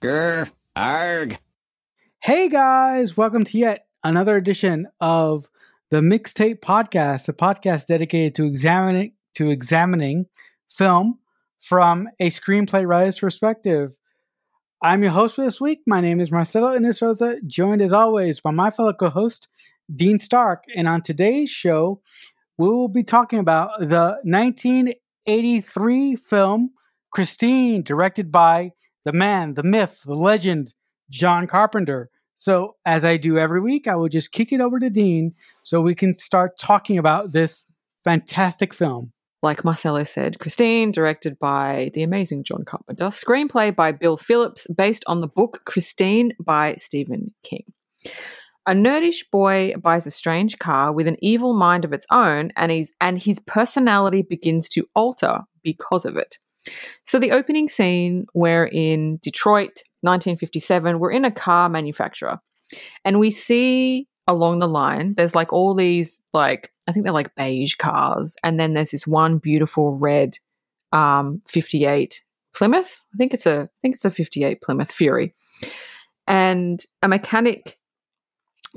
Grr, arg. Hey guys, welcome to yet another edition of the Mixtape Podcast, a podcast dedicated to examining to examining film from a screenplay writer's perspective. I'm your host for this week. My name is Marcelo Innes Rosa, joined as always by my fellow co-host Dean Stark. And on today's show, we will be talking about the 1983 film Christine, directed by the man, the myth, the legend, John Carpenter. So, as I do every week, I will just kick it over to Dean so we can start talking about this fantastic film. Like Marcelo said, Christine, directed by the amazing John Carpenter, screenplay by Bill Phillips, based on the book Christine by Stephen King. A nerdish boy buys a strange car with an evil mind of its own, and, he's, and his personality begins to alter because of it. So the opening scene, we're in Detroit, 1957. We're in a car manufacturer, and we see along the line there's like all these like I think they're like beige cars, and then there's this one beautiful red um, 58 Plymouth. I think it's a I think it's a 58 Plymouth Fury, and a mechanic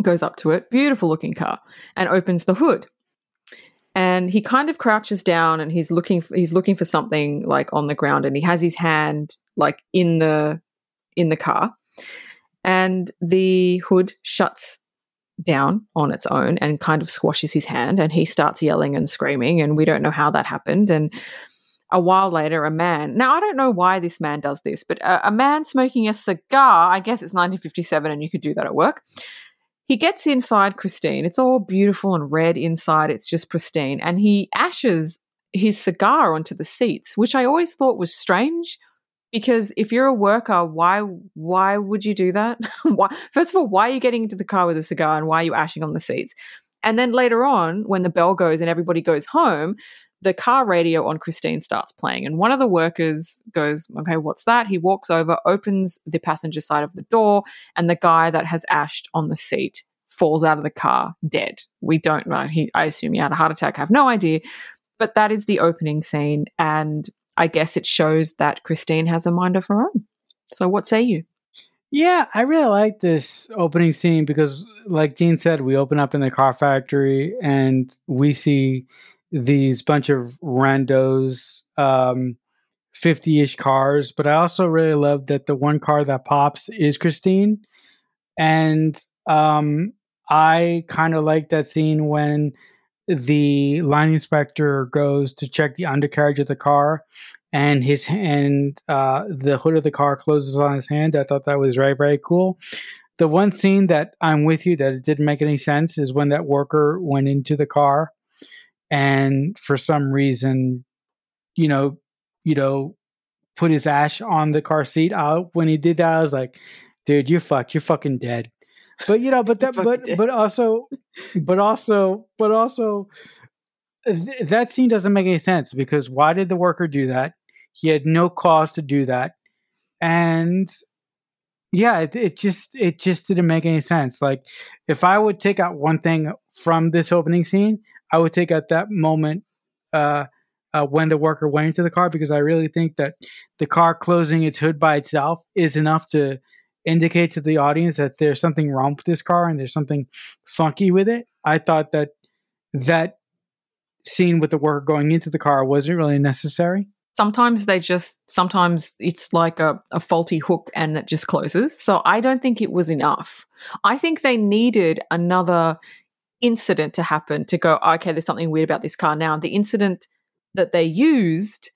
goes up to it, beautiful looking car, and opens the hood and he kind of crouches down and he's looking for, he's looking for something like on the ground and he has his hand like in the in the car. And the hood shuts down on its own and kind of squashes his hand and he starts yelling and screaming and we don't know how that happened. And a while later a man now i don't know why this man does this but a, a man smoking a cigar i guess it's 1957 and you could do that at work he gets inside Christine. It's all beautiful and red inside. It's just pristine. And he ashes his cigar onto the seats, which I always thought was strange because if you're a worker, why why would you do that? why, first of all, why are you getting into the car with a cigar and why are you ashing on the seats? And then later on, when the bell goes and everybody goes home, the car radio on Christine starts playing. And one of the workers goes, Okay, what's that? He walks over, opens the passenger side of the door, and the guy that has ashed on the seat falls out of the car dead. We don't know. He, I assume he had a heart attack. I have no idea. But that is the opening scene. And I guess it shows that Christine has a mind of her own. So, what say you? Yeah, I really like this opening scene because, like Dean said, we open up in the car factory and we see these bunch of randos, um, 50-ish cars. But I also really love that the one car that pops is Christine. And um, I kind of like that scene when the line inspector goes to check the undercarriage of the car and his hand uh, the hood of the car closes on his hand i thought that was very very cool the one scene that i'm with you that it didn't make any sense is when that worker went into the car and for some reason, you know, you know, put his ash on the car seat. out when he did that, I was like, dude, you're fucked. You're fucking dead. But you know, but that, but dead. but also, but also, but also, that scene doesn't make any sense because why did the worker do that? He had no cause to do that, and yeah, it, it just it just didn't make any sense. Like, if I would take out one thing from this opening scene, I would take at that moment uh, uh, when the worker went into the car because I really think that the car closing its hood by itself is enough to indicate to the audience that there's something wrong with this car and there's something funky with it. I thought that that scene with the worker going into the car wasn't really necessary. Sometimes they just, sometimes it's like a, a faulty hook and it just closes. So I don't think it was enough. I think they needed another incident to happen to go, okay, there's something weird about this car now. The incident that they used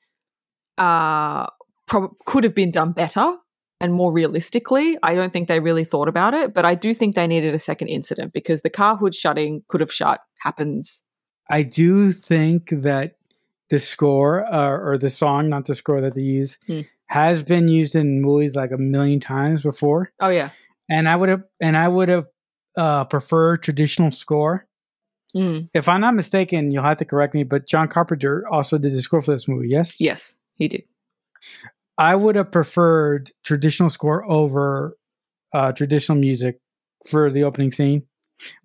uh, prob- could have been done better and more realistically. I don't think they really thought about it, but I do think they needed a second incident because the car hood shutting could have shut, happens. I do think that the score uh, or the song, not the score that they use, hmm. has been used in movies like a million times before. Oh yeah. And I would have and I would have uh, prefer traditional score. Mm. If I'm not mistaken, you'll have to correct me, but John Carpenter also did the score for this movie, yes? Yes, he did. I would have preferred traditional score over uh, traditional music for the opening scene.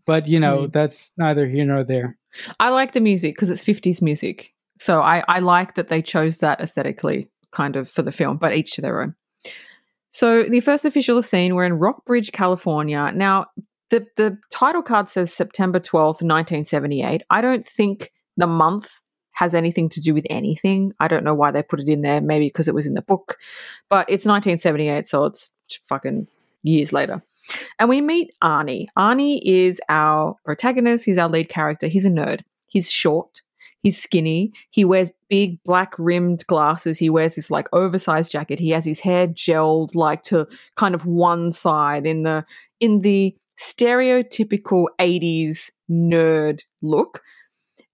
But, you know, mm. that's neither here nor there. I like the music because it's 50s music. So I, I like that they chose that aesthetically kind of for the film, but each to their own. So the first official scene, we're in Rockbridge, California. Now, the, the title card says September 12th, 1978. I don't think the month has anything to do with anything. I don't know why they put it in there. Maybe because it was in the book, but it's 1978, so it's fucking years later. And we meet Arnie. Arnie is our protagonist. He's our lead character. He's a nerd. He's short. He's skinny. He wears big black rimmed glasses. He wears this like oversized jacket. He has his hair gelled like to kind of one side in the in the stereotypical 80s nerd look.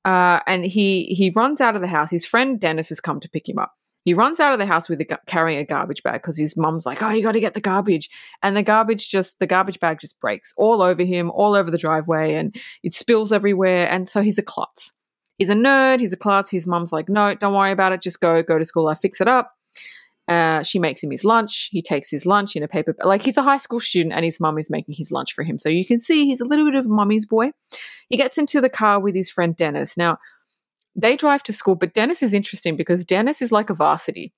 Uh, and he he runs out of the house. His friend Dennis has come to pick him up. He runs out of the house with a, carrying a garbage bag because his mum's like, "Oh, you got to get the garbage," and the garbage just the garbage bag just breaks all over him, all over the driveway, and it spills everywhere. And so he's a klutz. He's a nerd. He's a klutz. His mum's like, "No, don't worry about it. Just go, go to school. I fix it up." Uh, she makes him his lunch. He takes his lunch in a paper. Like he's a high school student, and his mum is making his lunch for him. So you can see he's a little bit of a mummy's boy. He gets into the car with his friend Dennis. Now they drive to school, but Dennis is interesting because Dennis is like a varsity,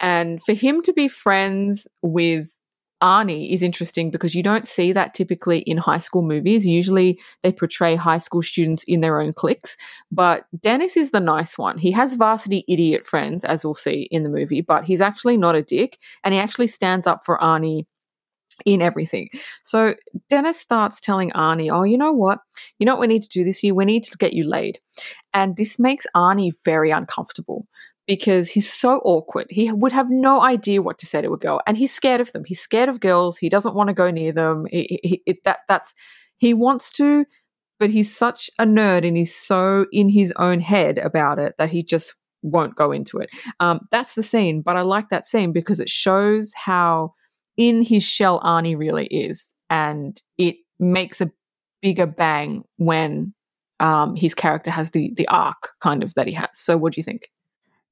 and for him to be friends with Arnie is interesting because you don't see that typically in high school movies. Usually they portray high school students in their own cliques, but Dennis is the nice one. He has varsity idiot friends, as we'll see in the movie, but he's actually not a dick and he actually stands up for Arnie in everything. So Dennis starts telling Arnie, Oh, you know what? You know what we need to do this year? We need to get you laid. And this makes Arnie very uncomfortable because he's so awkward. He would have no idea what to say to a girl, and he's scared of them. He's scared of girls. He doesn't want to go near them. He, he, it, that that's he wants to, but he's such a nerd and he's so in his own head about it that he just won't go into it. Um, that's the scene, but I like that scene because it shows how in his shell Arnie really is, and it makes a bigger bang when um, his character has the the arc kind of that he has. So, what do you think?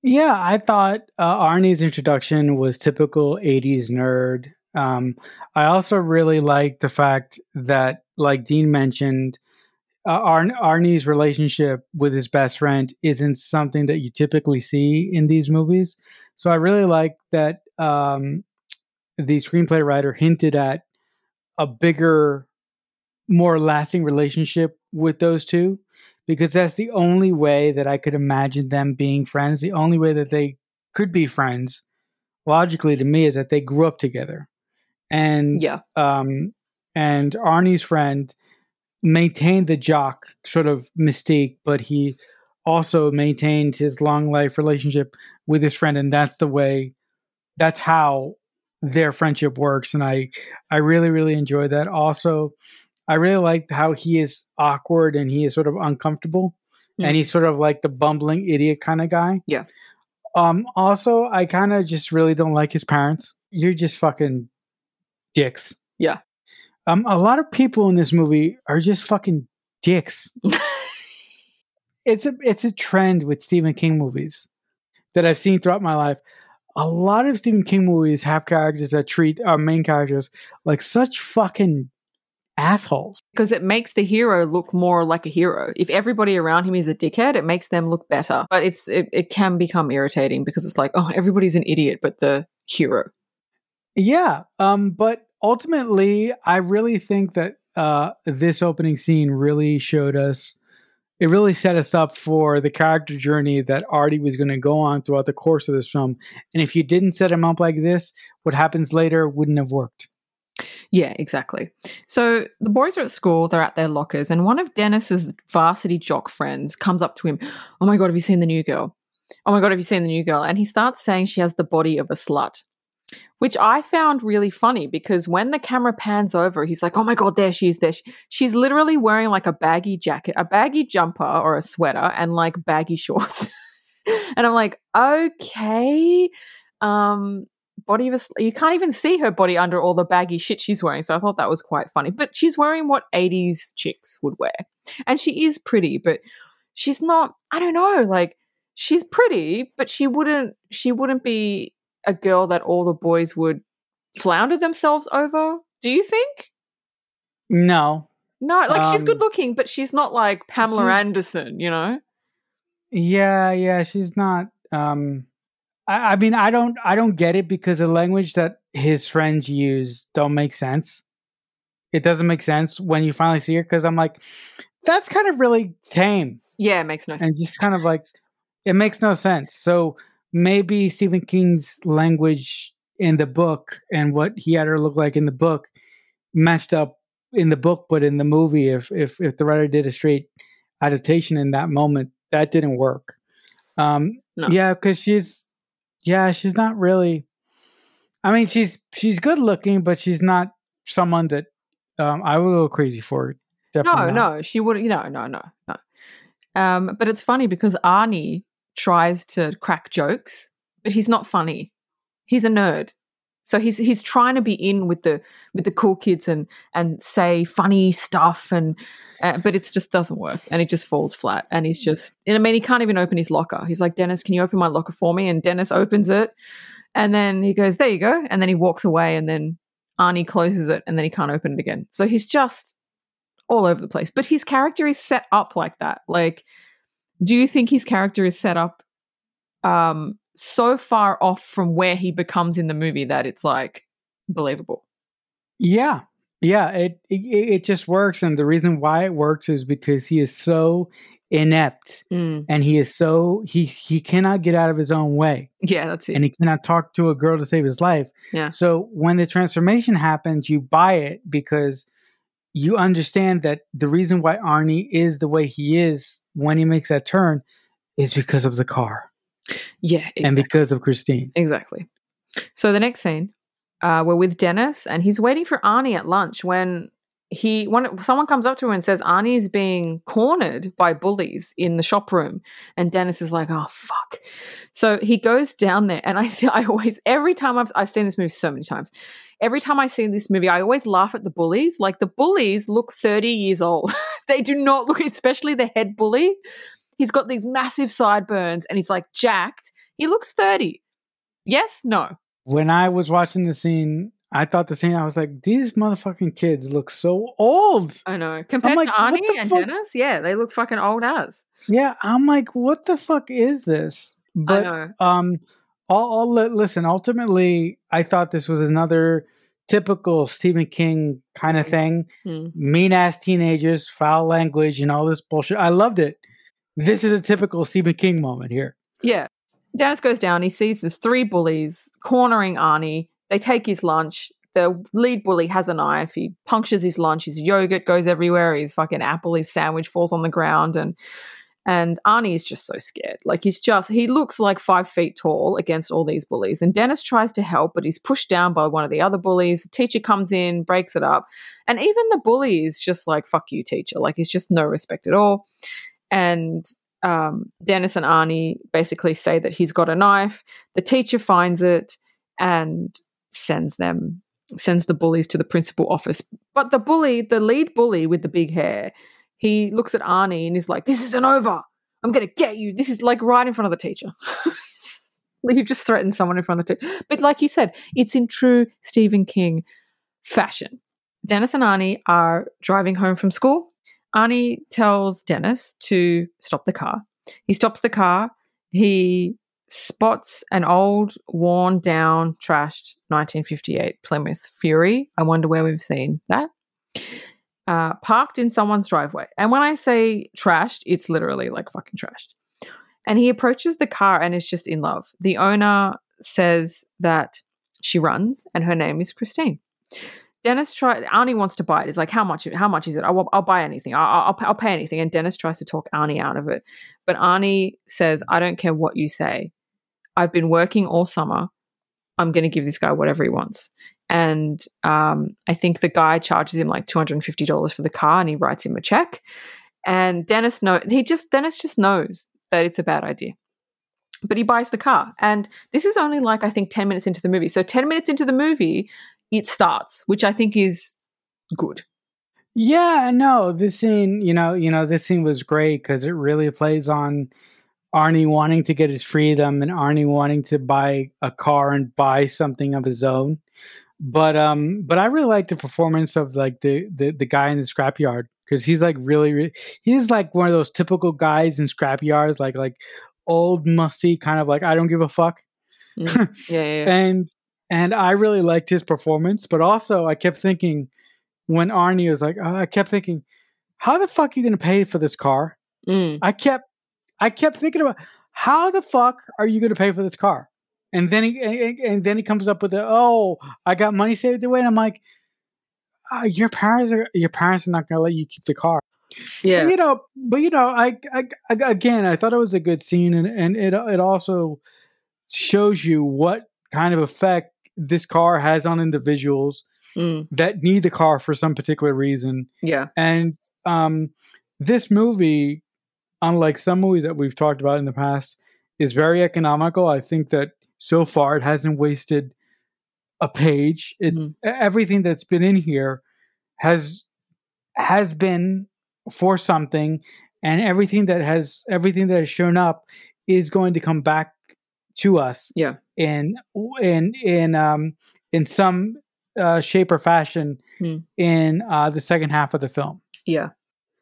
Yeah, I thought uh, Arnie's introduction was typical 80s nerd. Um, I also really liked the fact that, like Dean mentioned, uh, Arnie's relationship with his best friend isn't something that you typically see in these movies. So I really like that um, the screenplay writer hinted at a bigger, more lasting relationship with those two because that's the only way that I could imagine them being friends. The only way that they could be friends, logically to me, is that they grew up together, and yeah, um, and Arnie's friend maintained the jock sort of mystique, but he also maintained his long life relationship with his friend, and that's the way, that's how their friendship works, and I I really really enjoy that. Also, I really like how he is awkward and he is sort of uncomfortable, mm. and he's sort of like the bumbling idiot kind of guy. Yeah. Um. Also, I kind of just really don't like his parents. You're just fucking dicks. Yeah. Um. A lot of people in this movie are just fucking dicks. it's a it's a trend with Stephen King movies that I've seen throughout my life. A lot of Stephen King movies have characters that treat our main characters like such fucking assholes. Because it makes the hero look more like a hero. If everybody around him is a dickhead, it makes them look better. But it's it, it can become irritating because it's like, oh, everybody's an idiot but the hero. Yeah. Um, but ultimately I really think that uh this opening scene really showed us it really set us up for the character journey that Artie was going to go on throughout the course of this film. And if you didn't set him up like this, what happens later wouldn't have worked. Yeah, exactly. So the boys are at school, they're at their lockers, and one of Dennis's varsity jock friends comes up to him. Oh my God, have you seen the new girl? Oh my God, have you seen the new girl? And he starts saying she has the body of a slut, which I found really funny because when the camera pans over, he's like, oh my God, there she is. There she-. She's literally wearing like a baggy jacket, a baggy jumper or a sweater, and like baggy shorts. and I'm like, okay. Um, body of a you can't even see her body under all the baggy shit she's wearing so i thought that was quite funny. But she's wearing what 80s chicks would wear. And she is pretty but she's not i don't know like she's pretty but she wouldn't she wouldn't be a girl that all the boys would flounder themselves over. Do you think? No. No like um, she's good looking but she's not like pamela anderson you know? Yeah yeah she's not um I, I mean, I don't, I don't get it because the language that his friends use don't make sense. It doesn't make sense when you finally see her because I'm like, that's kind of really tame Yeah, it makes no sense. and just kind of like it makes no sense. So maybe Stephen King's language in the book and what he had her look like in the book matched up in the book, but in the movie, if if if the writer did a straight adaptation in that moment, that didn't work. Um, No. Yeah, because she's yeah, she's not really. I mean, she's she's good looking, but she's not someone that um, I would go crazy for. No, Definitely not. no, she would. You know, no, no, no. Um, but it's funny because Arnie tries to crack jokes, but he's not funny. He's a nerd, so he's he's trying to be in with the with the cool kids and and say funny stuff, and uh, but it just doesn't work, and it just falls flat. And he's just, and I mean, he can't even open his locker. He's like, Dennis, can you open my locker for me? And Dennis opens it, and then he goes, there you go, and then he walks away, and then Arnie closes it, and then he can't open it again. So he's just all over the place. But his character is set up like that. Like, do you think his character is set up um so far off from where he becomes in the movie that it's like believable? Yeah. Yeah, it, it it just works and the reason why it works is because he is so inept Mm. and he is so he he cannot get out of his own way Yeah, that's it. and he cannot talk to a girl to save his life. Yeah. So when the transformation happens, you buy it because you understand that the reason why Arnie is the way he is when he makes that turn is because of the car yeah, and because of Christine. Exactly. So the next scene, uh, we're with Dennis, and he's waiting for Arnie at lunch when he when someone comes up to him and says Arnie is being cornered by bullies in the shop room, and Dennis is like, "Oh fuck!" So he goes down there, and I I always every time I've I've seen this movie so many times. Every time I see this movie, I always laugh at the bullies. Like the bullies look 30 years old. they do not look, especially the head bully. He's got these massive sideburns and he's like jacked. He looks 30. Yes? No. When I was watching the scene, I thought the scene I was like, these motherfucking kids look so old. I know. Compared like, to Arnie and fuck? Dennis, yeah, they look fucking old as. Yeah, I'm like, what the fuck is this? I But know. um, I'll, I'll li- listen. Ultimately, I thought this was another typical Stephen King kind of Mhm. thing. Hmm. Mean ass teenagers, foul language, and all this bullshit. I loved it. This is a typical Stephen King moment here. Yeah. Dennis goes down. He sees there's three bullies cornering Arnie. They take his lunch. The lead bully has a knife. He punctures his lunch. His yogurt goes everywhere. His fucking apple, his sandwich falls on the ground. And and Arnie is just so scared. Like he's just he looks like five feet tall against all these bullies. And Dennis tries to help, but he's pushed down by one of the other bullies. The teacher comes in, breaks it up. And even the bully is just like, fuck you, teacher. Like he's just no respect at all. And um, Dennis and Arnie basically say that he's got a knife. The teacher finds it and sends them sends the bullies to the principal office. But the bully, the lead bully with the big hair, he looks at Arnie and is like, "This isn't over. I'm going to get you." This is like right in front of the teacher. You've just threatened someone in front of the teacher. But like you said, it's in true Stephen King fashion. Dennis and Arnie are driving home from school. Arnie tells Dennis to stop the car. He stops the car. He spots an old, worn down, trashed 1958 Plymouth Fury. I wonder where we've seen that. Uh, parked in someone's driveway. And when I say trashed, it's literally like fucking trashed. And he approaches the car and is just in love. The owner says that she runs and her name is Christine. Dennis tries. Arnie wants to buy it. He's like, "How much? How much is it? I'll, I'll buy anything. I'll, I'll, I'll pay anything." And Dennis tries to talk Arnie out of it, but Arnie says, "I don't care what you say. I've been working all summer. I'm going to give this guy whatever he wants." And um, I think the guy charges him like two hundred and fifty dollars for the car, and he writes him a check. And Dennis know he just Dennis just knows that it's a bad idea. But he buys the car. And this is only like I think 10 minutes into the movie. So 10 minutes into the movie, it starts, which I think is good. Yeah, no, this scene, you know, you know, this scene was great because it really plays on Arnie wanting to get his freedom and Arnie wanting to buy a car and buy something of his own. But um, but I really like the performance of like the the, the guy in the scrapyard because he's like really, really he's like one of those typical guys in scrapyards, like like old musty kind of like I don't give a fuck. Yeah, yeah, yeah. and and I really liked his performance. But also, I kept thinking when Arnie was like, uh, I kept thinking, how the fuck are you going to pay for this car? Mm. I kept, I kept thinking about how the fuck are you going to pay for this car? And then he, and, and then he comes up with the, oh, I got money saved away, and I'm like, uh, your parents are your parents are not going to let you keep the car. Yeah. But, you know, but you know, I, I, I again, I thought it was a good scene, and and it it also shows you what kind of effect this car has on individuals Mm. that need the car for some particular reason. Yeah. And um, this movie, unlike some movies that we've talked about in the past, is very economical. I think that so far it hasn't wasted a page. It's everything that's been in here has has been for something, and everything that has everything that has shown up is going to come back to us. Yeah. In in in um in some uh, shape or fashion Hmm. in uh, the second half of the film. Yeah.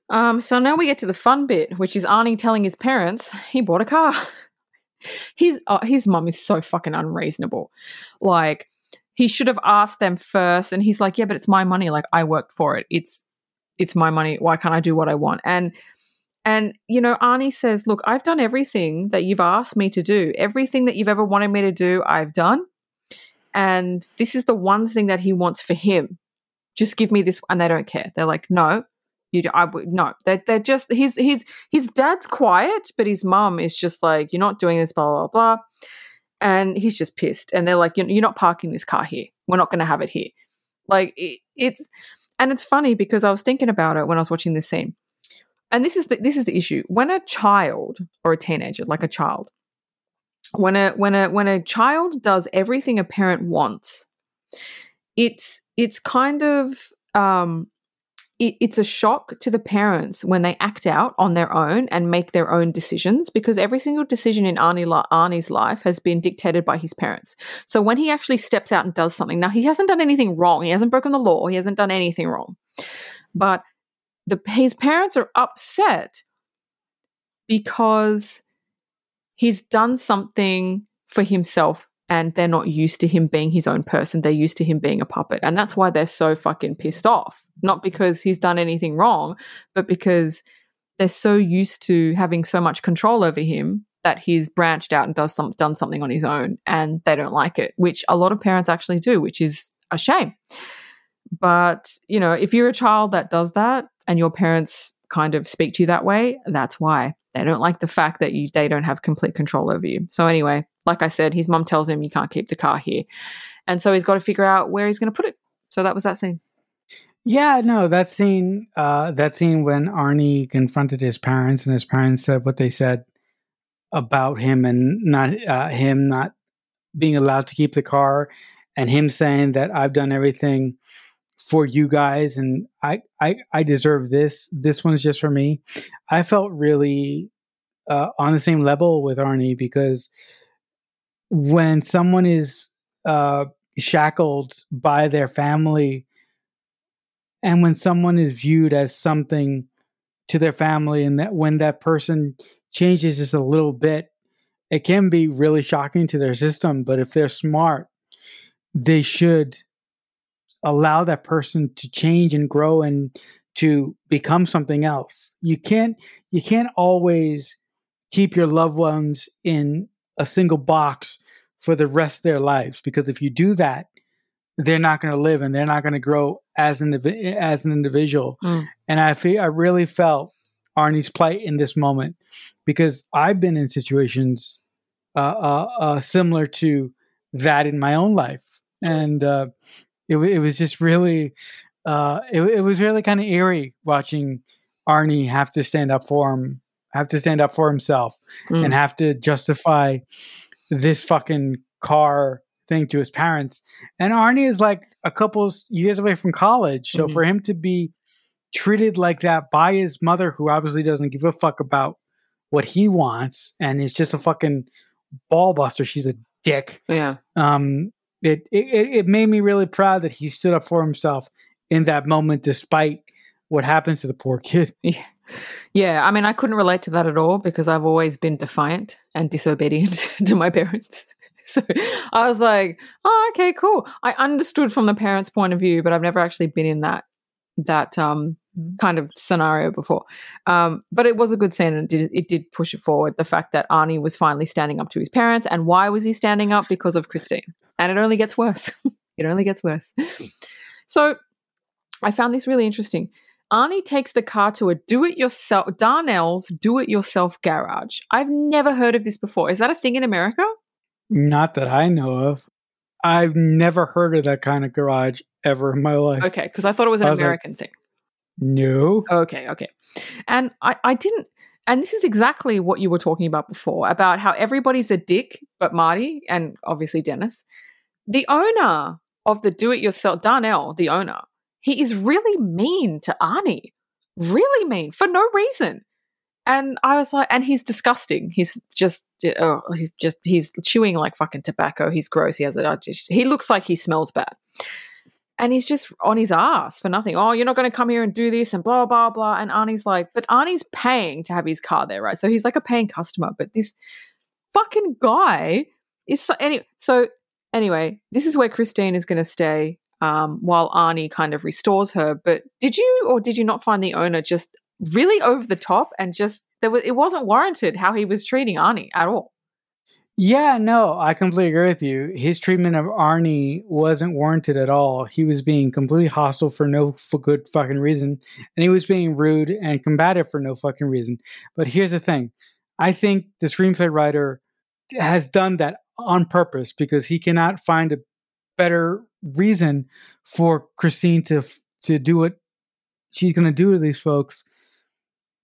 Um, so now we get to the fun bit, which is Arnie telling his parents he bought a car. his uh, his mum is so fucking unreasonable. Like he should have asked them first, and he's like, "Yeah, but it's my money. Like I worked for it. It's it's my money. Why can't I do what I want?" And and you know, Arnie says, "Look, I've done everything that you've asked me to do. Everything that you've ever wanted me to do, I've done." And this is the one thing that he wants for him. Just give me this, and they don't care. They're like, "No, you, I would no." They're, they're just his his his dad's quiet, but his mum is just like, "You're not doing this," blah blah blah, and he's just pissed. And they're like, "You're, you're not parking this car here. We're not going to have it here." Like it, it's, and it's funny because I was thinking about it when I was watching this scene, and this is the this is the issue when a child or a teenager, like a child, when a when a when a child does everything a parent wants, it's it's kind of um it, it's a shock to the parents when they act out on their own and make their own decisions because every single decision in Arnie Arnie's life has been dictated by his parents. So when he actually steps out and does something, now he hasn't done anything wrong. He hasn't broken the law. He hasn't done anything wrong. But the his parents are upset because he's done something for himself and they're not used to him being his own person. They're used to him being a puppet. And that's why they're so fucking pissed off. Not because he's done anything wrong, but because they're so used to having so much control over him that he's branched out and does some, done something on his own and they don't like it, which a lot of parents actually do, which is a shame. But, you know, if you're a child that does that and your parents kind of speak to you that way, that's why. They don't like the fact that you they don't have complete control over you. So anyway, like I said, his mum tells him you can't keep the car here. And so he's got to figure out where he's going to put it. So that was that scene. Yeah, no, that scene, uh, that scene when Arnie confronted his parents and his parents said what they said about him and not uh, him not being allowed to keep the car, and him saying that I've done everything for you guys and I I I deserve this. This one's just for me. I felt really uh, on the same level with Arnie because when someone is uh, shackled by their family and when someone is viewed as something to their family and that when that person changes just a little bit it can be really shocking to their system but if they're smart they should allow that person to change and grow and to become something else you can't you can't always keep your loved ones in a single box for the rest of their lives because if you do that they're not going to live and they're not going to grow as an as an individual. Mm. And I feel I really felt Arnie's plight in this moment because I've been in situations uh, uh, uh, similar to that in my own life, and uh, it, it was just really uh, it, it was really kind of eerie watching Arnie have to stand up for him, have to stand up for himself, Mm. and have to justify this fucking car thing to his parents. And Arnie is like a couple years away from college. So Mhm. for him to be treated like that by his mother, who obviously doesn't give a fuck about what he wants and is just a fucking ball buster, she's a dick. Yeah. Um, it, it, it made me really proud that he stood up for himself in that moment, despite what happens to the poor kid. Yeah. Yeah. I mean, I couldn't relate to that at all because I've always been defiant and disobedient to my parents. so I was like, oh, okay, cool. I understood from the parents' point of view, but I've never actually been in that that um, kind of scenario before. Um, but it was a good scene and it did, it did push it forward. The fact that Arnie was finally standing up to his parents. And why was he standing up? Because of Christine. And it only gets worse. it only gets worse. So I found this really interesting. Arnie takes the car to a do it yourself, Darnell's do it yourself garage. I've never heard of this before. Is that a thing in America? Not that I know of. I've never heard of that kind of garage ever in my life. Okay, because I thought it was an was like- American thing. No. Okay, okay. And I, I didn't, and this is exactly what you were talking about before about how everybody's a dick, but Marty and obviously Dennis. The owner of the do it yourself, Darnell, the owner, he is really mean to Arnie. Really mean for no reason. And I was like, and he's disgusting. He's just, uh, oh, he's just, he's chewing like fucking tobacco. He's gross. He has a, I just, he looks like he smells bad. And he's just on his ass for nothing. Oh, you're not going to come here and do this and blah, blah, blah. And Arnie's like, but Arnie's paying to have his car there, right? So he's like a paying customer. But this fucking guy is so, any, so anyway, this is where Christine is going to stay um, while Arnie kind of restores her. But did you or did you not find the owner just really over the top and just there was it wasn't warranted how he was treating Arnie at all? Yeah, no, I completely agree with you. His treatment of Arnie wasn't warranted at all. He was being completely hostile for no f- good fucking reason, and he was being rude and combative for no fucking reason. But here's the thing I think the screenplay writer has done that on purpose because he cannot find a better reason for Christine to to do what she's going to do to these folks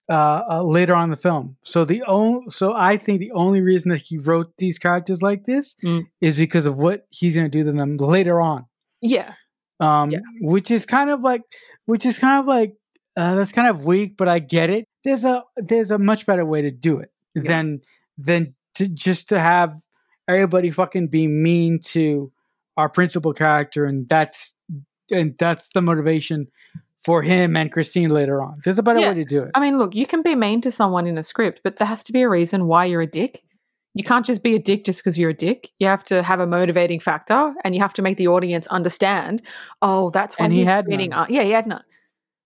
uh, uh, later on in the film. So the only, so I think the only reason that he wrote these characters like this Mm. is because of what he's going to do to them later on. Yeah. Um, Yeah. which is kind of like, which is kind of like, uh, that's kind of weak, but I get it. There's a there's a much better way to do it Yeah. than than to just to have everybody fucking be mean to our principal character, and that's and that's the motivation for him and Christine later on. There's a better Yeah. way to do it. I mean, look, you can be mean to someone in a script, but there has to be a reason why you're a dick. You can't just be a dick just because you're a dick. You have to have a motivating factor, and you have to make the audience understand. Oh, that's when And he he's had treating. none. Ar- yeah, he had none.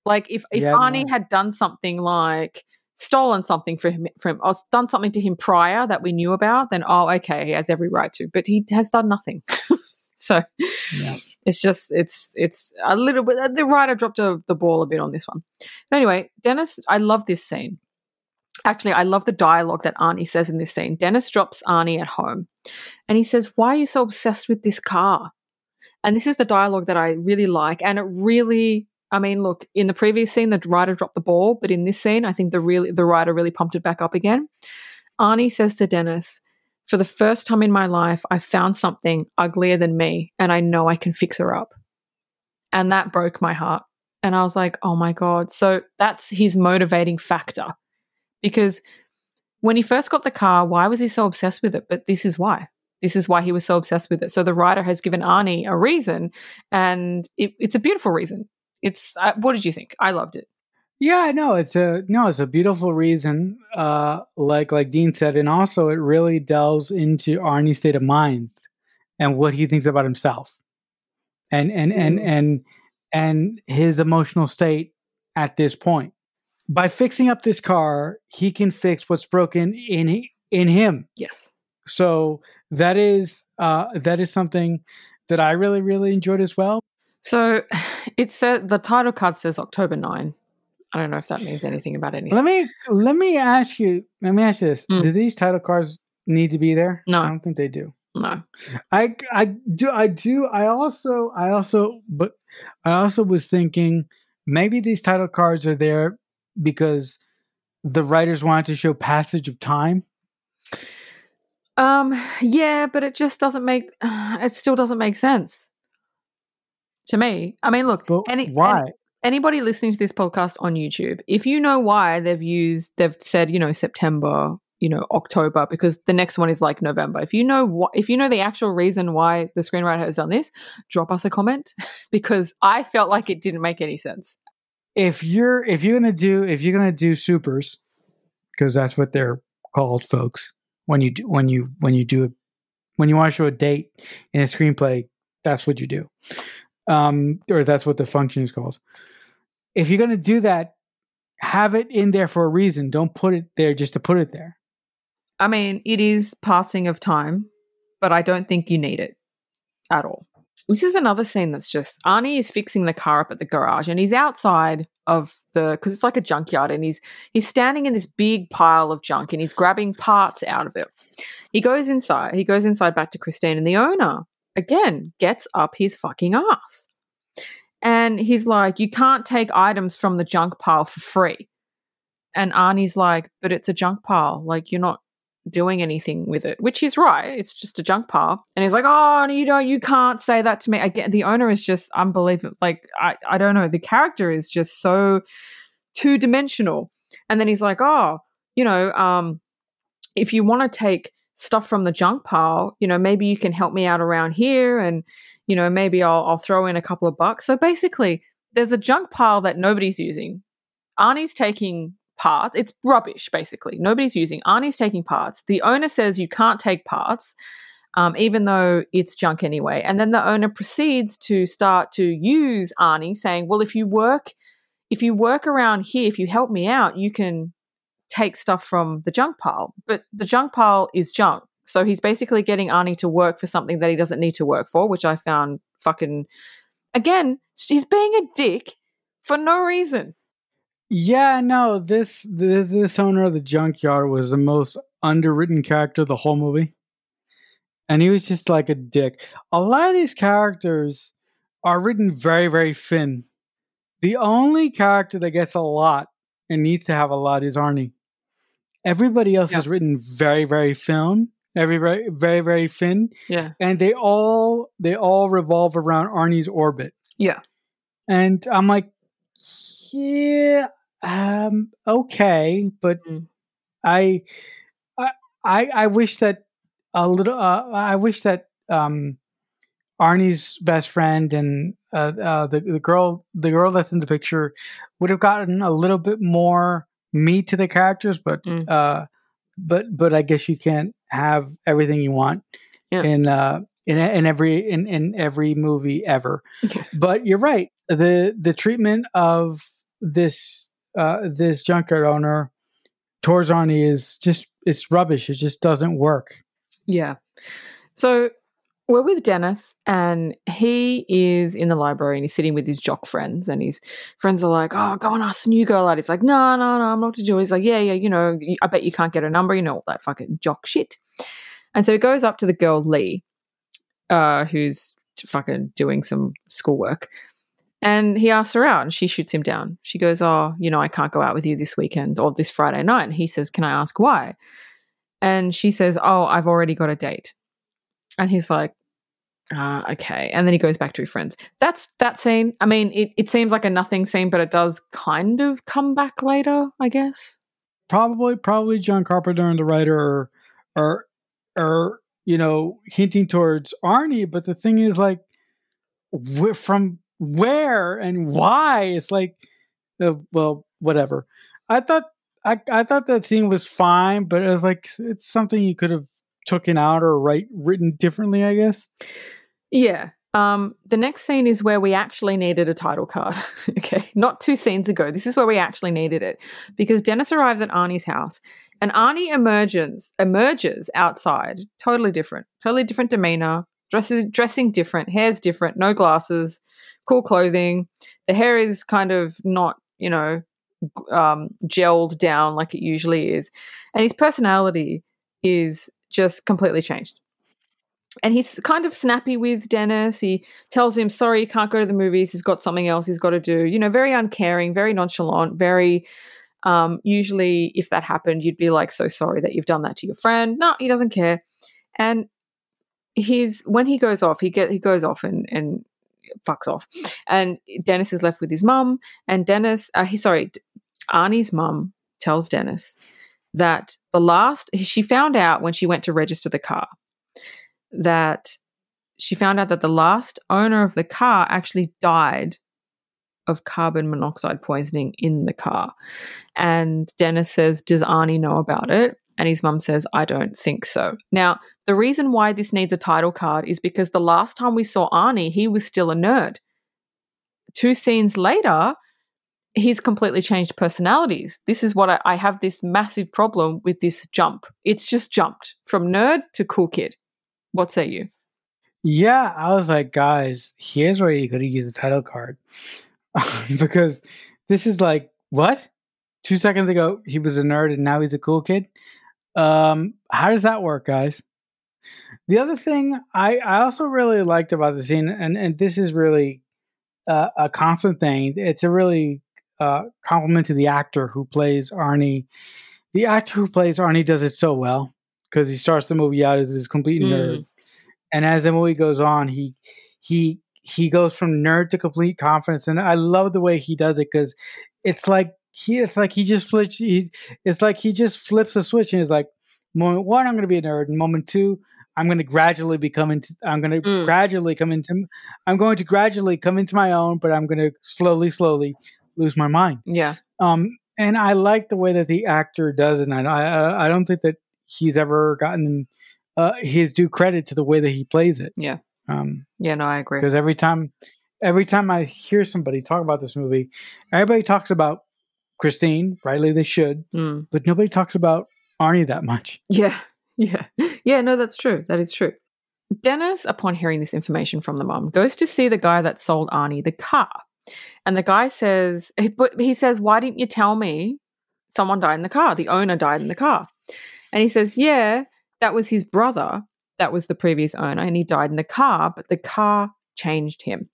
Like if if had Arnie none. had done something like stolen something for him, from or done something to him prior that we knew about, then oh, okay, he has every right to. But he has done nothing. so Yeah. it's just it's it's a little bit the writer dropped a, the ball a bit on this one but anyway dennis i love this scene actually i love the dialogue that arnie says in this scene dennis drops arnie at home and he says why are you so obsessed with this car and this is the dialogue that i really like and it really i mean look in the previous scene the writer dropped the ball but in this scene i think the really the writer really pumped it back up again arnie says to dennis for the first time in my life, I found something uglier than me, and I know I can fix her up. And that broke my heart. And I was like, oh my God. So that's his motivating factor. Because when he first got the car, why was he so obsessed with it? But this is why. This is why he was so obsessed with it. So the writer has given Arnie a reason, and it, it's a beautiful reason. It's uh, what did you think? I loved it. Yeah, no, it's a no, it's a beautiful reason. Uh, like like Dean said, and also it really delves into Arnie's state of mind and what he thinks about himself, and and and Mm. and and his emotional state at this point. By fixing up this car, he can fix what's broken in in him. Yes. So that is uh, that is something that I really really enjoyed as well. So it said the title card says October 9. I don't know if that means anything about anything. Let me let me ask you. Let me ask you this: Mm. Do these title cards need to be there? No. I don't think they do. No. I I do I do I also I also but I also was thinking maybe these title cards are there because the writers wanted to show passage of time. Um yeah, but it just doesn't make it still doesn't make sense to me. I mean, look, But any why? any- anybody listening to this podcast on YouTube, if you know why they've used they've said, you know, September, you know, October because the next one is like November. If you know what if you know the actual reason why the screenwriter has done this, drop us a comment because I felt like it didn't make any sense. if you're if you're gonna do if you're gonna do supers because that's what they're called folks when you do when you when you do a when you want to show a date in a screenplay, that's what you do, um, or that's what the function is called. If you're going to do that, have it in there for a reason. Don't put it there just to put it there. I mean, it is passing of time, but I don't think you need it at all. This is another scene that's just Arnie is fixing the car up at the garage and he's outside of the because it's like a junkyard and he's he's standing in this big pile of junk and he's grabbing parts out of it. He goes inside, he goes inside back to Christine and the owner again gets up his fucking ass. And he's like, You can't take items from the junk pile for free. And Arnie's like, But it's a junk pile. Like, you're not doing anything with it, which is right. It's just a junk pile. And he's like, Oh, you don't, you can't say that to me. Again, the owner is just unbelievable. Like, I, I don't know. The character is just so two dimensional. And then he's like, Oh, you know, um, if you want to take stuff from the junk pile, you know, maybe you can help me out around here and, you know, maybe I'll, I'll throw in a couple of bucks. So basically, there's a junk pile that nobody's using. Arnie's taking parts. It's rubbish, basically. Nobody's using. Arnie's taking parts. The owner says you can't take parts, um, even though it's junk anyway. And then the owner proceeds to start to use Arnie, saying, "Well, if you work, if you work around here, if you help me out, you can take stuff from the junk pile. But the junk pile is junk. So he's basically getting Arnie to work for something that he doesn't need to work for, which I found fucking. Again, he's being a dick for no reason. Yeah, no, this this owner of the junkyard was the most underwritten character of the whole movie. And he was just like a dick. A lot of these characters are written very, very thin. The only character that gets a lot and needs to have a lot is Arnie. Everybody else Yeah. is written very, very thin. Every very, very, very thin. Yeah. And they all they all revolve around Arnie's orbit. Yeah. And I'm like, yeah, um, okay, but Mm. I, I, I, I wish that a little. Uh, I wish that um, Arnie's best friend and uh, uh, the the girl, the girl that's in the picture, would have gotten a little bit more meat to the characters, but Mm. uh, but but I guess you can't have everything you want Yeah. in uh in in every in in every movie ever. Okay. But you're right. the The treatment of this uh this junkyard owner towards Arnie is just it's rubbish. It just doesn't work. Yeah. So we're with Dennis, and he is in the library and he's sitting with his jock friends, and his friends are like, "Oh, go and ask new girl out." He's like, "No, no, no, I'm not to do." it." He's like, "Yeah, yeah, you know, I bet you can't get a number, you know, all that fucking jock shit." And so he goes up to the girl Leigh, uh, who's fucking doing some schoolwork, and he asks her out, and she shoots him down. She goes, "Oh, you know, I can't go out with you this weekend or this Friday night." And he says, "Can I ask why?" And she says, "Oh, I've already got a date." And he's like, uh, okay. And then he goes back to his friends. That's that scene. I mean, it, it seems like a nothing scene, but it does kind of come back later, I guess. Probably probably John Carpenter and the writer are are are you know hinting towards Arnie, but the thing is like wh- from where and why? It's like uh, well whatever. I thought I I thought that scene was fine, but it was like it's something you could have taken out or write written differently, I guess. Yeah. Um, the next scene is where we actually needed a title card. okay. Not two scenes ago. This is where we actually needed it. Because Dennis arrives at Arnie's house and Arnie emerges emerges outside, totally different, totally different demeanor, dresses dressing different, hair's different, no glasses, cool clothing. The hair is kind of not, you know, um, gelled down like it usually is. And his personality is just completely changed and he's kind of snappy with Dennis. He tells him, sorry, he can't go to the movies. He's got something else he's got to do. You know, very uncaring, very nonchalant, very. Um, usually, if that happened, you'd be like, so sorry that you've done that to your friend. No, he doesn't care. And he's when he goes off, he get he goes off and and fucks off. And Dennis is left with his mum. And Dennis, uh, he sorry, Arnie's mum tells Dennis that the last she found out when she went to register the car that she found out that the last owner of the car actually died of carbon monoxide poisoning in the car. And Dennis says, Does Arnie know about it? And his mum says, I don't think so. Now, the reason why this needs a title card is because the last time we saw Arnie, he was still a nerd. Two scenes later, he's completely changed personalities. This is what I, I have this massive problem with this jump. It's just jumped from nerd to cool kid. What say you? Yeah, I was like, guys, here's where you could use a title card. because this is like, what? Two seconds ago, he was a nerd and now he's a cool kid. Um, how does that work, guys? The other thing I, I also really liked about the scene, and, and this is really uh, a constant thing, it's a really uh, compliment to the actor who plays Arnie. The actor who plays Arnie does it so well because he starts the movie out as this complete nerd, Mm. and as the movie goes on, he he he goes from nerd to complete confidence, and I love the way he does it because it's like he it's like he just flips he, it's like he just flips the switch and is like moment one I'm going to be a nerd, and moment two I'm going to gradually become into I'm going to Mm. gradually come into I'm going to gradually come into my own, but I'm going to slowly slowly lose my mind. Yeah. Um, and I like the way that the actor does it. And I, I, I don't think that he's ever gotten uh, his due credit to the way that he plays it. Yeah. Um, Yeah, no, I agree. because every time, every time I hear somebody talk about this movie, everybody talks about Christine. Rightly, they should, Mm. but nobody talks about Arnie that much. Yeah. Yeah. Yeah, no, that's true. That is true. Dennis, upon hearing this information from the mom, goes to see the guy that sold Arnie the car. And the guy says, he- but he says, Why didn't you tell me someone died in the car? The owner died in the car. And he says, Yeah, that was his brother. That was the previous owner. And he died in the car, but the car changed him.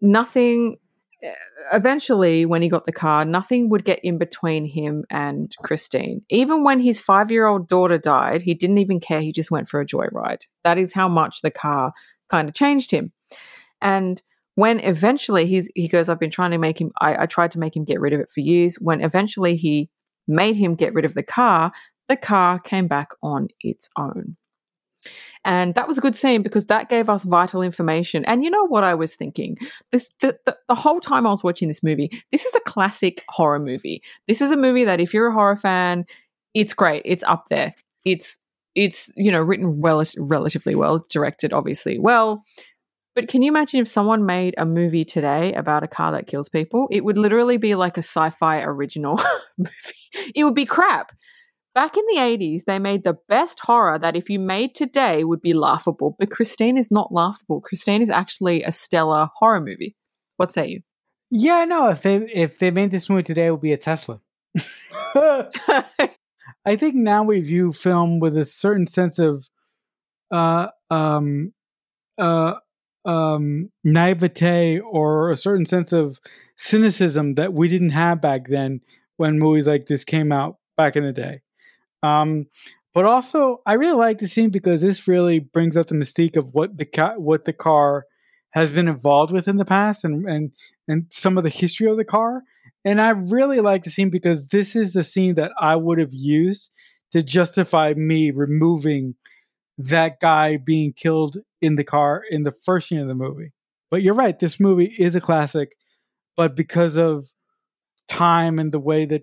Nothing, eh, eventually, when he got the car, nothing would get in between him and Christine. Even when his five year old daughter died, he didn't even care. He just went for a joyride. That is how much the car kind of changed him. And when eventually he's he goes, I've been trying to make him I, I tried to make him get rid of it for years. When eventually he made him get rid of the car, the car came back on its own. And that was a good scene because that gave us vital information. And you know what I was thinking? This the, the, the whole time I was watching this movie, this is a classic horror movie. This is a movie that if you're a horror fan, it's great. It's up there. It's it's you know written well relatively well, directed obviously well. But can you imagine if someone made a movie today about a car that kills people? It would literally be like a sci-fi original movie. It would be crap. Back in the 80s, they made the best horror that if you made today would be laughable. But Christine is not laughable. Christine is actually a stellar horror movie. What say you? Yeah, no. If they if they made this movie today, it would be a Tesla. I think now we view film with a certain sense of uh um uh um naivete or a certain sense of cynicism that we didn't have back then when movies like this came out back in the day. Um but also I really like the scene because this really brings up the mystique of what the ca- what the car has been involved with in the past and and and some of the history of the car. And I really like the scene because this is the scene that I would have used to justify me removing that guy being killed in the car in the first scene of the movie. But you're right, this movie is a classic, but because of time and the way that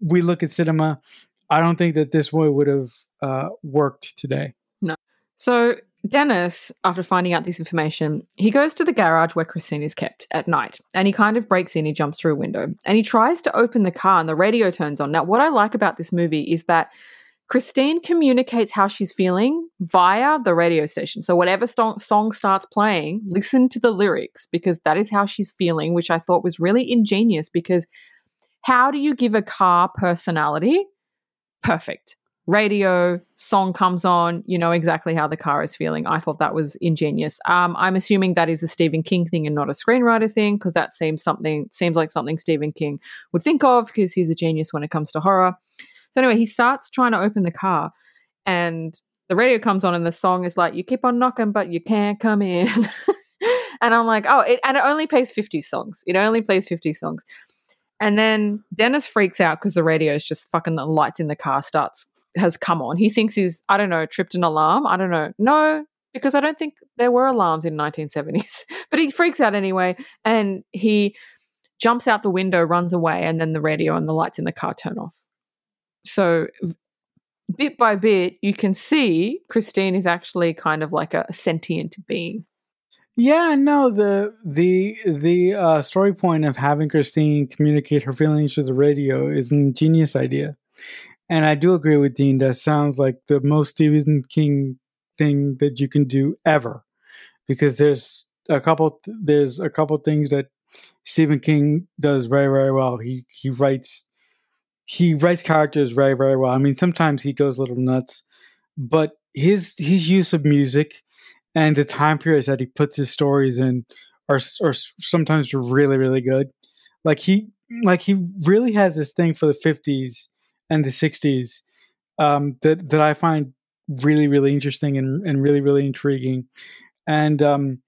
we look at cinema, I don't think that this movie would have uh, worked today. No. So Dennis, after finding out this information, he goes to the garage where Christine is kept at night and he kind of breaks in, he jumps through a window and he tries to open the car and the radio turns on. Now, what I like about this movie is that Christine communicates how she's feeling via the radio station. So, whatever sto- song starts playing, listen to the lyrics because that is how she's feeling, which I thought was really ingenious because how do you give a car personality? Perfect. Radio song comes on you know exactly how the car is feeling. I thought that was ingenious. Um, i'm assuming that is a stephen king thing and not a screenwriter thing because that seems something seems like something stephen king would think of because he's a genius when it comes to horror. So anyway he starts trying to open the car and the radio comes on and the song is like you keep on knocking but you can't come in. And i'm like oh it, and it only plays 50 songs. It only plays 50 songs and then dennis freaks out because the radio is just fucking the lights in the car starts has come on. He thinks he's, I don't know, tripped an alarm. I don't know. No, because I don't think there were alarms in 1970s. But he freaks out anyway and he jumps out the window, runs away, and then the radio and the lights in the car turn off. So bit by bit, you can see Christine is actually kind of like a sentient being. Yeah, no, the the the uh, story point of having Christine communicate her feelings through the radio is an ingenious idea, and I do agree with Dean. That sounds like the most Stephen King thing that you can do ever, because there's a couple there's a couple things that Stephen King does very very well. He he writes he writes characters very very well. I mean, sometimes he goes a little nuts, but his his use of music and the time periods that he puts his stories in are are sometimes really really good. Like he like he really has this thing for the 50s and the 60s um, that that I find really really interesting and, and really really intriguing. And um,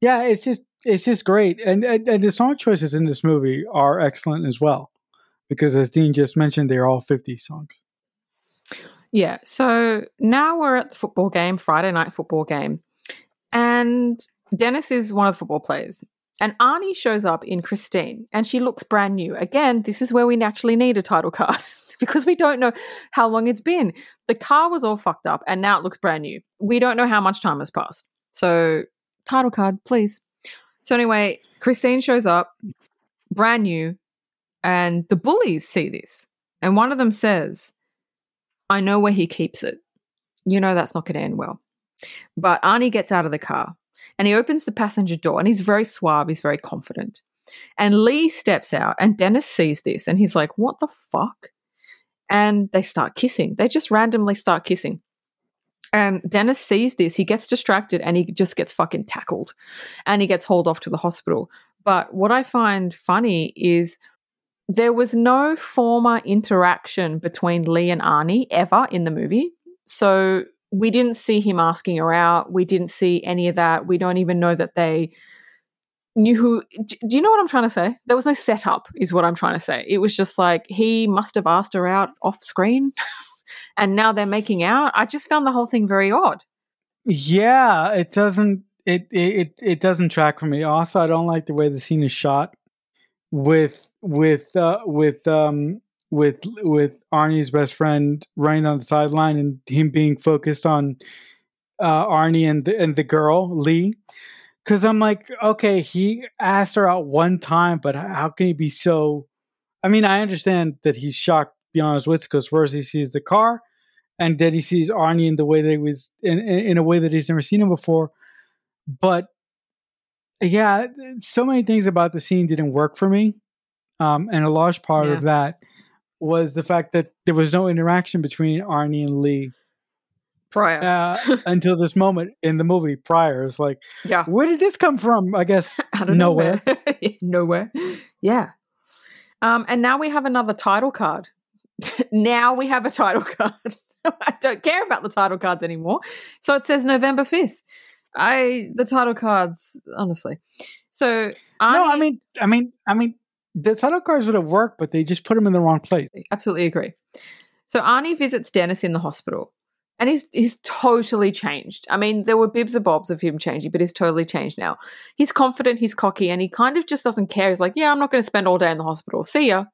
yeah, it's just it's just great. And, and and the song choices in this movie are excellent as well because as Dean just mentioned, they're all 50 songs. Yeah. So now we're at the football game, Friday night football game. And Dennis is one of the football players. And Arnie shows up in Christine and she looks brand new. Again, this is where we naturally need a title card because we don't know how long it's been. The car was all fucked up and now it looks brand new. We don't know how much time has passed. So, title card, please. So, anyway, Christine shows up, brand new, and the bullies see this. And one of them says, I know where he keeps it. You know that's not going to end well. But Arnie gets out of the car and he opens the passenger door and he's very suave, he's very confident. And Leigh steps out and Dennis sees this and he's like, What the fuck? And they start kissing. They just randomly start kissing. And Dennis sees this, he gets distracted and he just gets fucking tackled and he gets hauled off to the hospital. But what I find funny is there was no former interaction between Leigh and Arnie ever in the movie. So we didn't see him asking her out. We didn't see any of that. We don't even know that they knew who. Do you know what I'm trying to say? There was no setup, is what I'm trying to say. It was just like he must have asked her out off screen, and now they're making out. I just found the whole thing very odd. Yeah, it doesn't. It it it doesn't track for me. Also, I don't like the way the scene is shot with with uh, with um with with Arnie's best friend running on the sideline and him being focused on uh, Arnie and the, and the girl Leigh. Because I'm like, okay, he asked her out one time, but how can he be so? I mean, I understand that he's shocked beyond his wits because first he sees the car, and then he sees Arnie in the way that he was in, in a way that he's never seen him before. But yeah, so many things about the scene didn't work for me. Um, and a large part yeah. of that was the fact that there was no interaction between Arnie and Leigh prior uh, until this moment in the movie. Prior, it's like, yeah, where did this come from? I guess nowhere, nowhere. Yeah. Um, and now we have another title card. now we have a title card. I don't care about the title cards anymore. So it says November fifth. I the title cards, honestly. So Arnie, no, I mean, I mean, I mean, the title cards would have worked, but they just put him in the wrong place. Absolutely agree. So Arnie visits Dennis in the hospital. And he's he's totally changed. I mean, there were bibs and bobs of him changing, but he's totally changed now. He's confident, he's cocky, and he kind of just doesn't care. He's like, Yeah, I'm not going to spend all day in the hospital. See ya.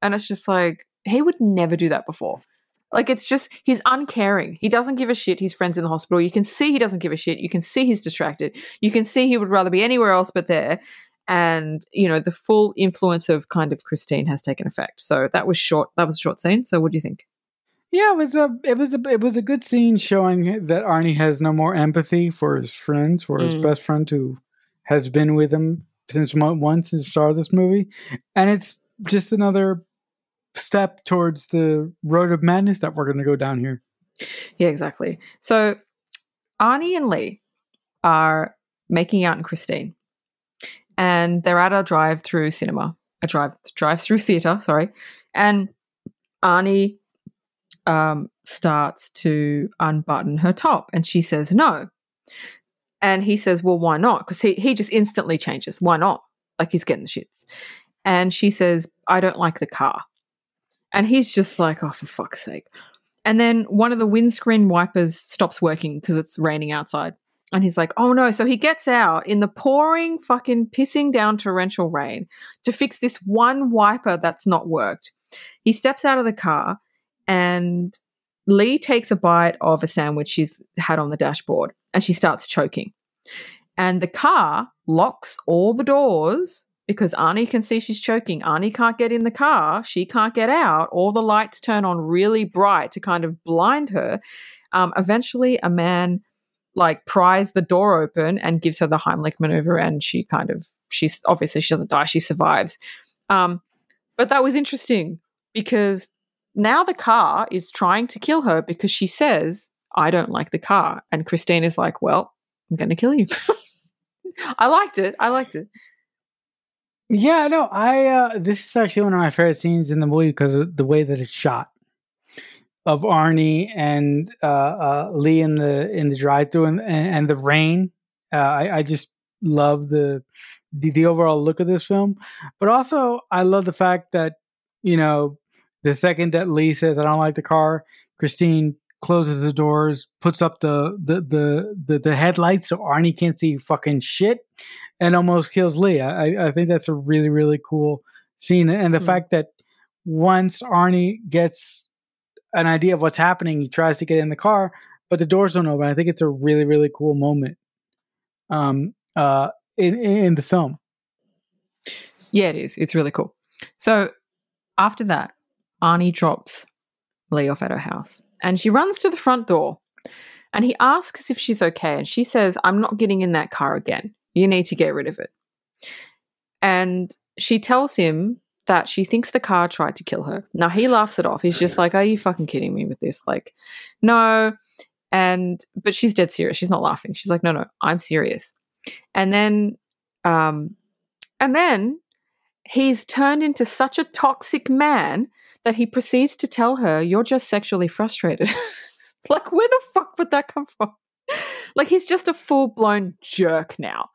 And it's just like, he would never do that before. Like, it's just, he's uncaring. He doesn't give a shit. His friend's in the hospital. You can see he doesn't give a shit. You can see he's distracted. You can see he would rather be anywhere else but there and you know the full influence of kind of Christine has taken effect. So that was short. That was a short scene. So what do you think? Yeah, it was a it was a it was a good scene showing that Arnie has no more empathy for his friends, for his mm. best friend who has been with him since once since the start of this movie, and it's just another step towards the road of madness that we're going to go down here. Yeah, exactly. So Arnie and Leigh are making out in Christine and they're at a drive-through cinema, a drive drive-through theater. Sorry, and Arnie um, starts to unbutton her top, and she says no, and he says, "Well, why not?" Because he he just instantly changes. Why not? Like he's getting the shits, and she says, "I don't like the car," and he's just like, "Oh, for fuck's sake." And then one of the windscreen wipers stops working because it's raining outside. And he's like, oh no. So he gets out in the pouring, fucking pissing down torrential rain to fix this one wiper that's not worked. He steps out of the car and Leigh takes a bite of a sandwich she's had on the dashboard and she starts choking. And the car locks all the doors because Arnie can see she's choking. Arnie can't get in the car. She can't get out. All the lights turn on really bright to kind of blind her. Um, eventually, a man like pries the door open and gives her the Heimlich maneuver, and she kind of she's obviously she doesn't die. She survives. Um, but that was interesting because now the car is trying to kill her because she says, I don't like the car. And Christine is like, Well, I'm going to kill you. I liked it. I liked it. Yeah, no, I uh this is actually one of my favorite scenes in the movie because of the way that it's shot. Of Arnie and uh, uh Leigh in the in the drive through and, and, and the rain. Uh I, I just love the, the the overall look of this film. But also I love the fact that, you know, the second that Leigh says I don't like the car, Christine closes the doors, puts up the the the the, the headlights so Arnie can't see fucking shit, and almost kills Leigh. I I think that's a really really cool scene, and the Hmm. fact that once Arnie gets an idea of what's happening, he tries to get in the car, but the doors don't open. I think it's a really really cool moment. Um. Uh. In in, the film. Yeah, it is. It's really cool. So after that, Arnie drops Leigh off at her house and she runs to the front door and he asks if she's okay. And she says, I'm not getting in that car again. You need to get rid of it. And she tells him that she thinks the car tried to kill her. Now he laughs it off. He's just like, Are you fucking kidding me with this? Like, no. And, but she's dead serious. She's not laughing. She's like, No, no, I'm serious. And then, um, and then he's turned into such a toxic man that he proceeds to tell her, You're just sexually frustrated. like, where the fuck would that come from? like, he's just a full blown jerk now.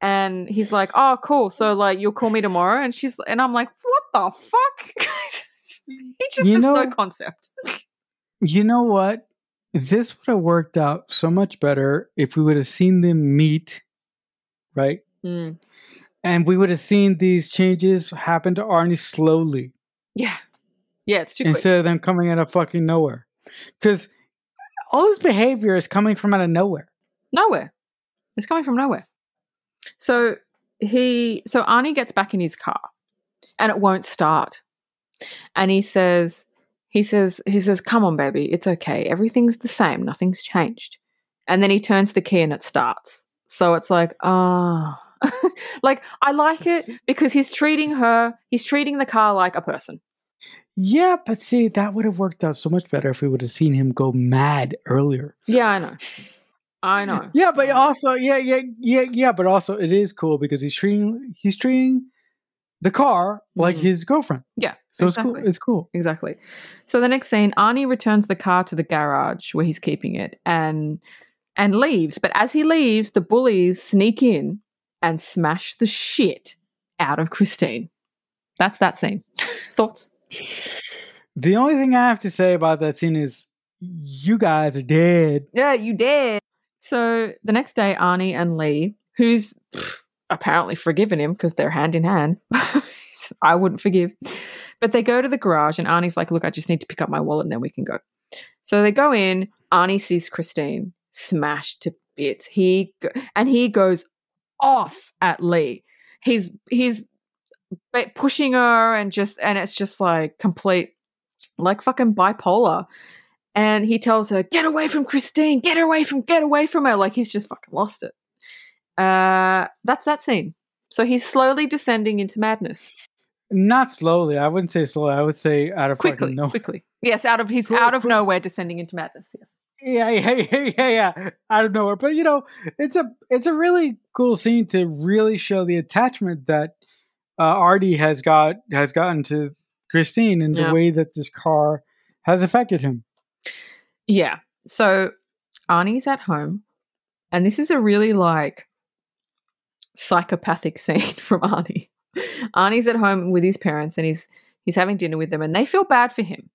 And he's like, Oh, cool. So, like, you'll call me tomorrow? And she's, and I'm like, What the fuck? he just You has no concept. You know what? This would have worked out so much better if we would have seen them meet, right? Mm. And we would have seen these changes happen to Arnie slowly Yeah. Yeah, it's too quick. instead of them coming out of fucking nowhere. Because all this behavior is coming from out of nowhere. nowhere. It's coming from nowhere. So he so Arnie gets back in his car and it won't start. And he says he says he says, Come on, baby, it's okay. Everything's the same, nothing's changed. And then he turns the key and it starts. So it's like, ah like I like it because he's treating her, he's treating the car like a person. Yeah, but see, that would have worked out so much better if we would have seen him go mad earlier. Yeah, I know. I know. Yeah, but also, yeah, yeah, yeah, yeah, but also it is cool because he's treating he's treating the car like Mhm. his girlfriend. Yeah, So it's cool. It's cool. Exactly. So the next scene, Arnie returns the car to the garage where he's keeping it and and leaves. But as he leaves, the bullies sneak in and smash the shit out of Christine. That's that scene. Thoughts? The only thing I have to say about that scene is you guys are dead. Yeah, you did. So the next day, Arnie and Leigh, who's pff, apparently forgiven him because they're hand in hand, I wouldn't forgive, but they go to the garage and Arnie's like, Look, I just need to pick up my wallet and then we can go. So they go in. Arnie sees Christine smashed to bits. He go- and he goes off at Leigh. He's he's pushing her and just and it's just like complete like fucking bipolar and he tells her get away from christine get away from get away from her like he's just fucking lost it uh that's that scene so he's slowly descending into madness Not slowly. I wouldn't say slowly. I would say out of quickly fucking no. quickly yes out of he's Quick- out of quick- nowhere descending into madness yes Yeah, yeah, yeah, yeah, yeah. Out of nowhere. But you know, it's a it's a really cool scene to really show the attachment that uh, Artie has got has gotten to Christine and Yeah. the way that this car has affected him. Yeah. So arnie's at home and this is a really like psychopathic scene from arnie. Arnie's at home with his parents and he's he's having dinner with them and they feel bad for him.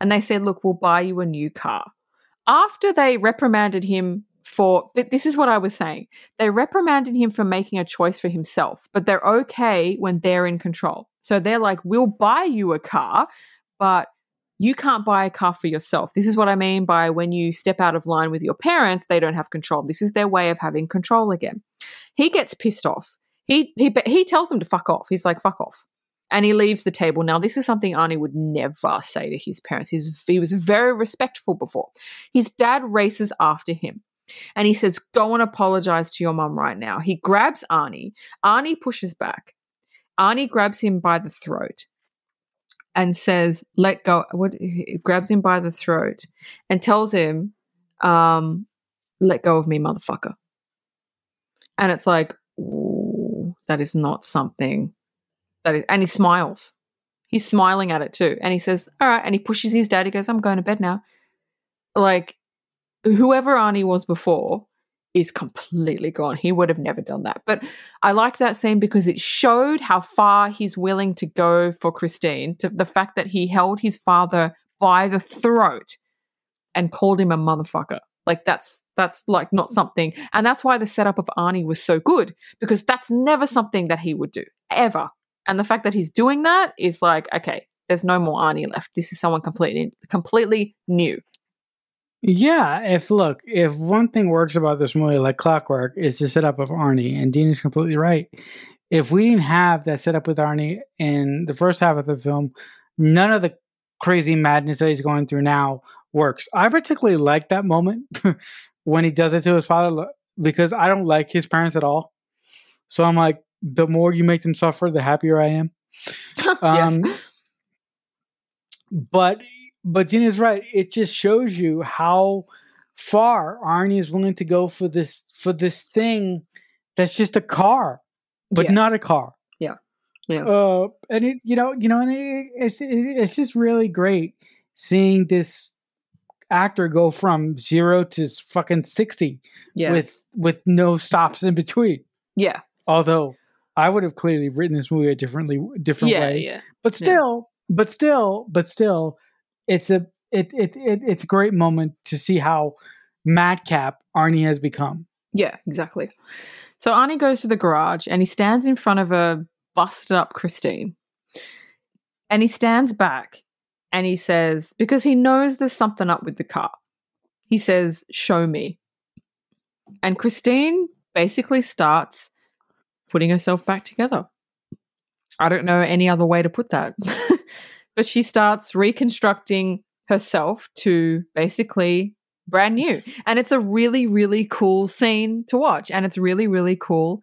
And they said look we'll buy you a new car. After they reprimanded him for but this is what i was saying. They reprimanded him for making a choice for himself but they're okay when they're in control. So they're like we'll buy you a car but you can't buy a car for yourself. This is what I mean by when you step out of line with your parents, they don't have control. This is their way of having control again. He gets pissed off. He he he tells them to fuck off. He's like fuck off. And he leaves the table. Now, this is something Arnie would never say to his parents. He's, he was very respectful before. His dad races after him and he says, Go and apologize to your mum right now. He grabs Arnie. Arnie pushes back. Arnie grabs him by the throat and says, "Let go." What grabs him by the throat and tells him, um, "Let go of me, motherfucker." And it's like, that is not something that is. And he smiles. He's smiling at it too, and he says, "All right." And he pushes his dad. He goes, "I'm going to bed now." Like whoever Arnie was before is completely gone. He would have never done that. But I like that scene because it showed how far he's willing to go for Christine, to the fact that he held his father by the throat and called him a motherfucker. Like that's that's like not something and that's why the setup of Arnie was so good because that's never something that he would do ever. And the fact that he's doing that is like okay, there's no more Arnie left. This is someone completely completely new. Yeah, if look, if one thing works about this movie like clockwork is the setup of Arnie, and Dean is completely right. If we didn't have that setup with Arnie in the first half of the film, none of the crazy madness that he's going through now works. I particularly like that moment when he does it to his father because I don't like his parents at all. So I'm like, the more you make them suffer, the happier I am. Um, yes. But but Dean is right. It just shows you how far Arnie is willing to go for this for this thing that's just a car, but Yeah. not a car. Yeah. Yeah. Uh, and it, you know, you know, and it, it's it, it's just really great seeing this actor go from zero to fucking sixty Yeah. with with no stops in between. yeah. Although I would have clearly written this movie a differently different Yeah. way Yeah. but still but still but still it's a it, it it it's a great moment to see how madcap arnie has become Yeah, exactly. So Arnie goes to the garage and he stands in front of a busted up Christine. And he stands back and he says, because he knows there's something up with the car, he says, Show me. And Christine basically starts putting herself back together. I don't know any other way to put that. but she starts reconstructing herself to basically brand new. And it's a really, really cool scene to watch. And it's really, really cool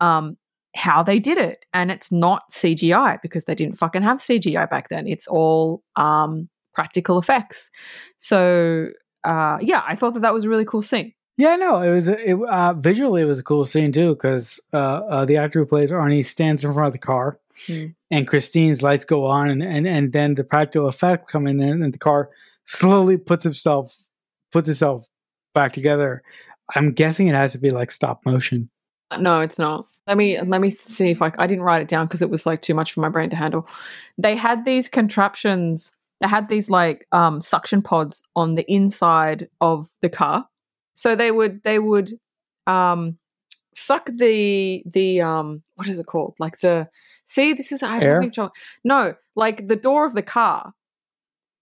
um, how they did it. And it's not CGI because they didn't fucking have CGI back then. It's all um, practical effects. So, uh, yeah, I thought that that was a really cool scene. yeah no it was it, uh, visually it was a cool scene too because uh, uh, the actor who plays arnie stands in front of the car Hmm. and christine's lights go on and, and and then the practical effect come in and the car slowly puts itself puts itself back together i'm guessing it has to be like stop motion No, it's not. Let me let me see if I I didn't write it down because it was like too much for my brain to handle. They had these contraptions. They had these like um, suction pods on the inside of the car, so they would they would um, suck the the um what is it called like the see this is I having trouble- no like the door of the car.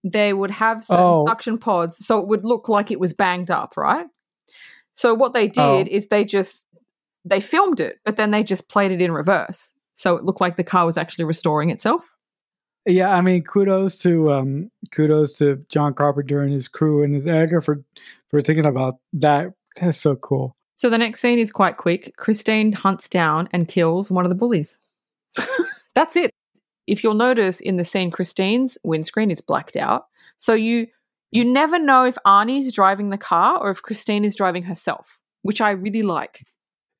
They would have some Oh. suction pods, so it would look like it was banged up, right? So what they did Oh. is they just they filmed it, but then they just played it in reverse. So it looked like the car was actually restoring itself. Yeah, I mean, kudos to um, kudos to John Carpenter and his crew and his editor for for thinking about that. That's so cool. So the next scene is quite quick. Christine hunts down and kills one of the bullies. That's it. If you'll notice in the scene, Christine's windscreen is blacked out. So you you never know if Arnie's driving the car or if Christine is driving herself, which I really like.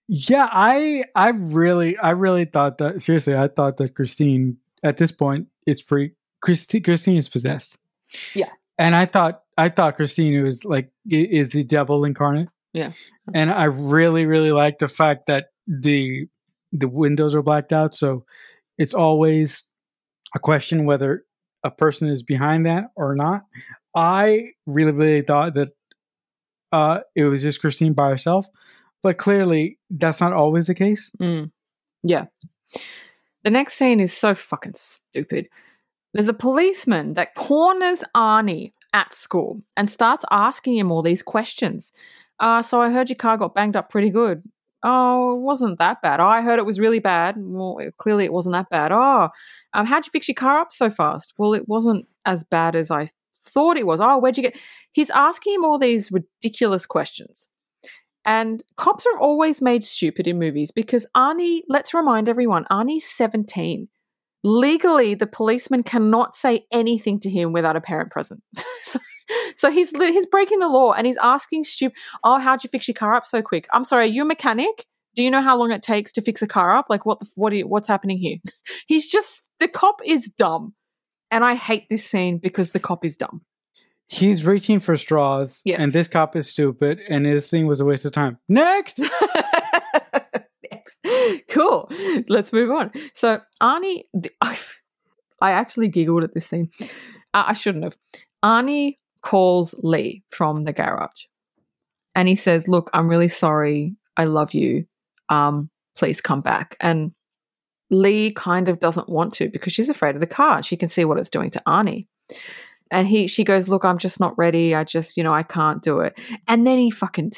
Yeah, I I really I really thought that seriously. I thought that Christine at this point it's pretty Christine Christine is possessed. Yeah. and I thought I thought Christine was like is the devil incarnate. Yeah. and I really really like the fact that the the windows are blacked out, so it's always a question whether a person is behind that or not. I really really thought that uh it was just Christine by herself, but clearly that's not always the case. Mm. Yeah. The next scene is so fucking stupid. there's a policeman that corners Arnie at school and starts asking him all these questions. Uh, so I heard your car got banged up pretty good. Oh, it wasn't that bad. Oh, I heard it was really bad. Well, clearly it wasn't that bad. Oh, um, how'd you fix your car up so fast? Well, it wasn't as bad as I thought it was. Oh, where'd you get? He's asking him all these ridiculous questions. And cops are always made stupid in movies because Arnie, let's remind everyone, Arnie's 17. Legally, the policeman cannot say anything to him without a parent present. so, so he's he's breaking the law and he's asking stupid, oh, how'd you fix your car up so quick? I'm sorry, are you a mechanic? Do you know how long it takes to fix a car up? Like, what the, what are you, what's happening here? he's just, the cop is dumb. And I hate this scene because the cop is dumb. He's reaching for straws, Yes. and this cop is stupid, and this thing was a waste of time. Next, Next. Cool. Let's move on. So Arnie, the, I actually giggled at this scene. Uh, I shouldn't have. Arnie calls Leigh from the garage, and he says, "Look, I'm really sorry. I love you. Um, please come back." And Leigh kind of doesn't want to because she's afraid of the car. She can see what it's doing to Arnie. And he, she goes, "Look, I'm just not ready. I just, you know, I can't do it." And then he fucking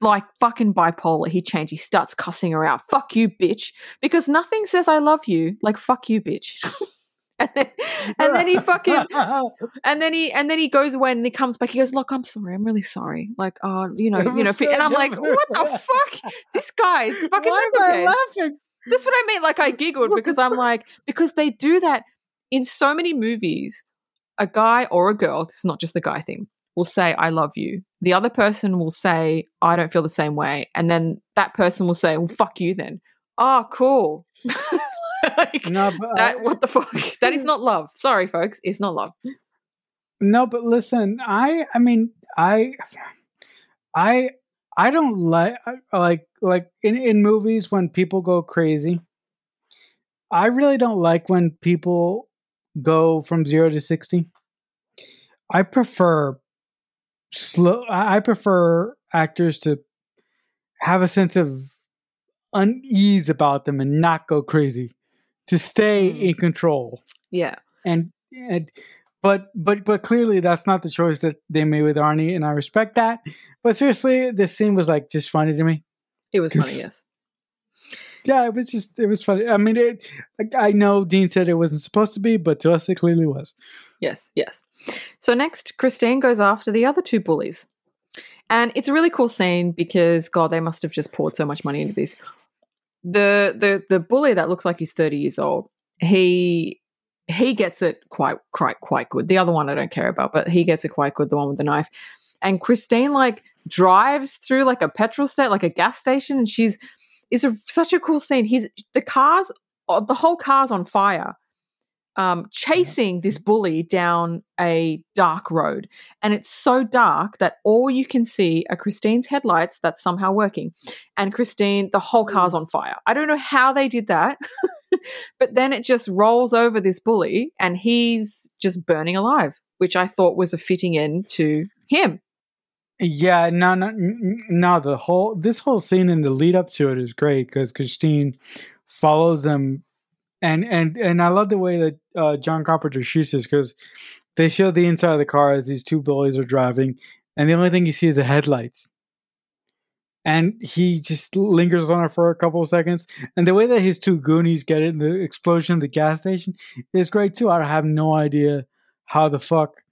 like fucking bipolar. He changed. He starts cussing her out. Fuck you, bitch. Because nothing says I love you like fuck you, bitch. and, then, and then he fucking and then he and then he goes away and he comes back. He goes, "Look, I'm sorry. I'm really sorry. Like, oh, you know, you know." And I'm like, "What the fuck? This guy is fucking Why am I head." laughing? That's what I mean. Like I giggled because I'm like, because they do that in so many movies. A guy or a girl, this is not just the guy thing, will say, I love you. The other person will say, I don't feel the same way. And then that person will say, Well, fuck you then. Oh, cool. Like, No, but uh, that, I- what the fuck? That is not love. Sorry, folks. It's not love. No, but listen, I I mean, I I I don't like like like in in movies when people go crazy. I really don't like when people go from 0 to 60. I prefer slow I prefer actors to have a sense of unease about them and not go crazy. To stay Mm. in control Yeah. and and but but but clearly that's not the choice that they made with Arnie, and I respect that. But seriously, this scene was like just funny to me. It was funny, yes. Yeah, it was just it was funny. I mean, it, I know Dean said it wasn't supposed to be, but to us it clearly was. Yes, yes. So next, Christine goes after the other two bullies. And it's a really cool scene because God, they must have just poured so much money into this. The the the bully that looks like he's 30 years old, he he gets it quite quite quite good. The other one I don't care about, but he gets it quite good, the one with the knife. And Christine like drives through like a petrol station, like a gas station, and she's it's a, such a cool scene. He's the cars, uh, the whole car's on fire, um, chasing this bully down a dark road, and it's so dark that all you can see are Christine's headlights that's somehow working, and Christine, the whole car's on fire. I don't know how they did that, but then it just rolls over this bully, and he's just burning alive, which I thought was a fitting end to him. Yeah, no, no, no. The whole this whole scene and the lead up to it is great because Christine follows them, and and and I love the way that uh, John Carpenter shoots this because they show the inside of the car as these two bullies are driving, and the only thing you see is the headlights. And he just lingers on it for a couple of seconds, and the way that his two goonies get in the explosion of the gas station is great too. I have no idea how the fuck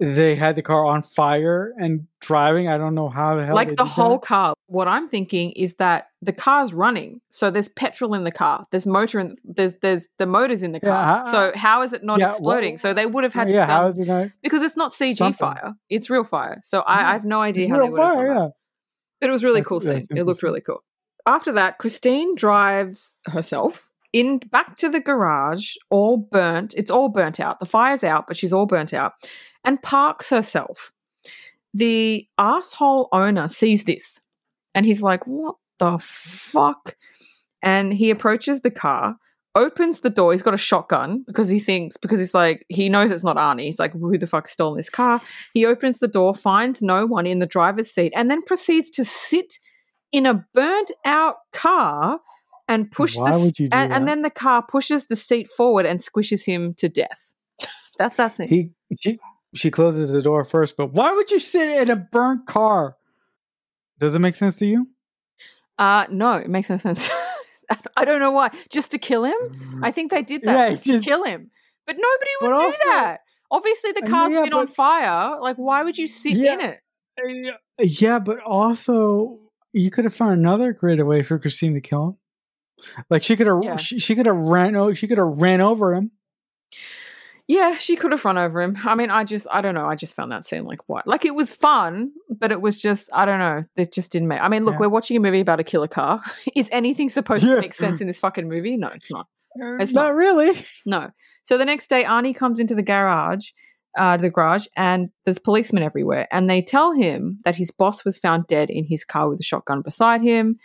they had the car on fire and driving. I don't know how the hell. like they the whole that. car. What I'm thinking is that the car's running, so there's petrol in the car. There's motor in there's there's the motors in the car. how- so how is it not yeah, exploding? what- so they would have had to yeah, how um, it not? because it's not CG Something. fire; it's real fire. So I, I have no idea It's how they real would fire, yeah. But it was really That's- cool scene. It looked really cool. After that, Christine drives herself in back to the garage, all burnt. It's all burnt out. The fire's out, but she's all burnt out, and parks herself. The asshole owner sees this, and he's like, "What the fuck?" And he approaches the car, opens the door. He's got a shotgun because he thinks because he's like he knows it's not Arnie. He's like, "Who the fuck's stolen this car?" He opens the door, finds no one in the driver's seat, and then proceeds to sit in a burnt out car and push Why the would you do and, and then the car pushes the seat forward and squishes him to death. That's that scene. He she she closes the door first, but why would you sit in a burnt car? Does it make sense to you? uh, no, it makes no sense. I don't know why. Just to kill him? I think they did that Mm. Yeah, just just- to kill him. But nobody would But do also- that. Obviously, the Uh, car's yeah, been on fire. Like, why would you sit Yeah. in it? Uh, Yeah, but also you could have found another great way for Christine to kill him. Like she could have, she, she could have ran, she could have ran over him. Yeah, she could have run over him. I mean, I just, I don't know. I just found that scene like what? Like it was fun, but it was just, I don't know. It just didn't make. I mean, look, Yeah. we're watching a movie about a killer car. Is anything supposed Yeah. to make sense in this fucking movie? No, it's not. It's not, not. really. No. So the next day, Arnie comes into the garage, uh, the garage, and there's policemen everywhere, and they tell him that his boss was found dead in his car with a shotgun beside him,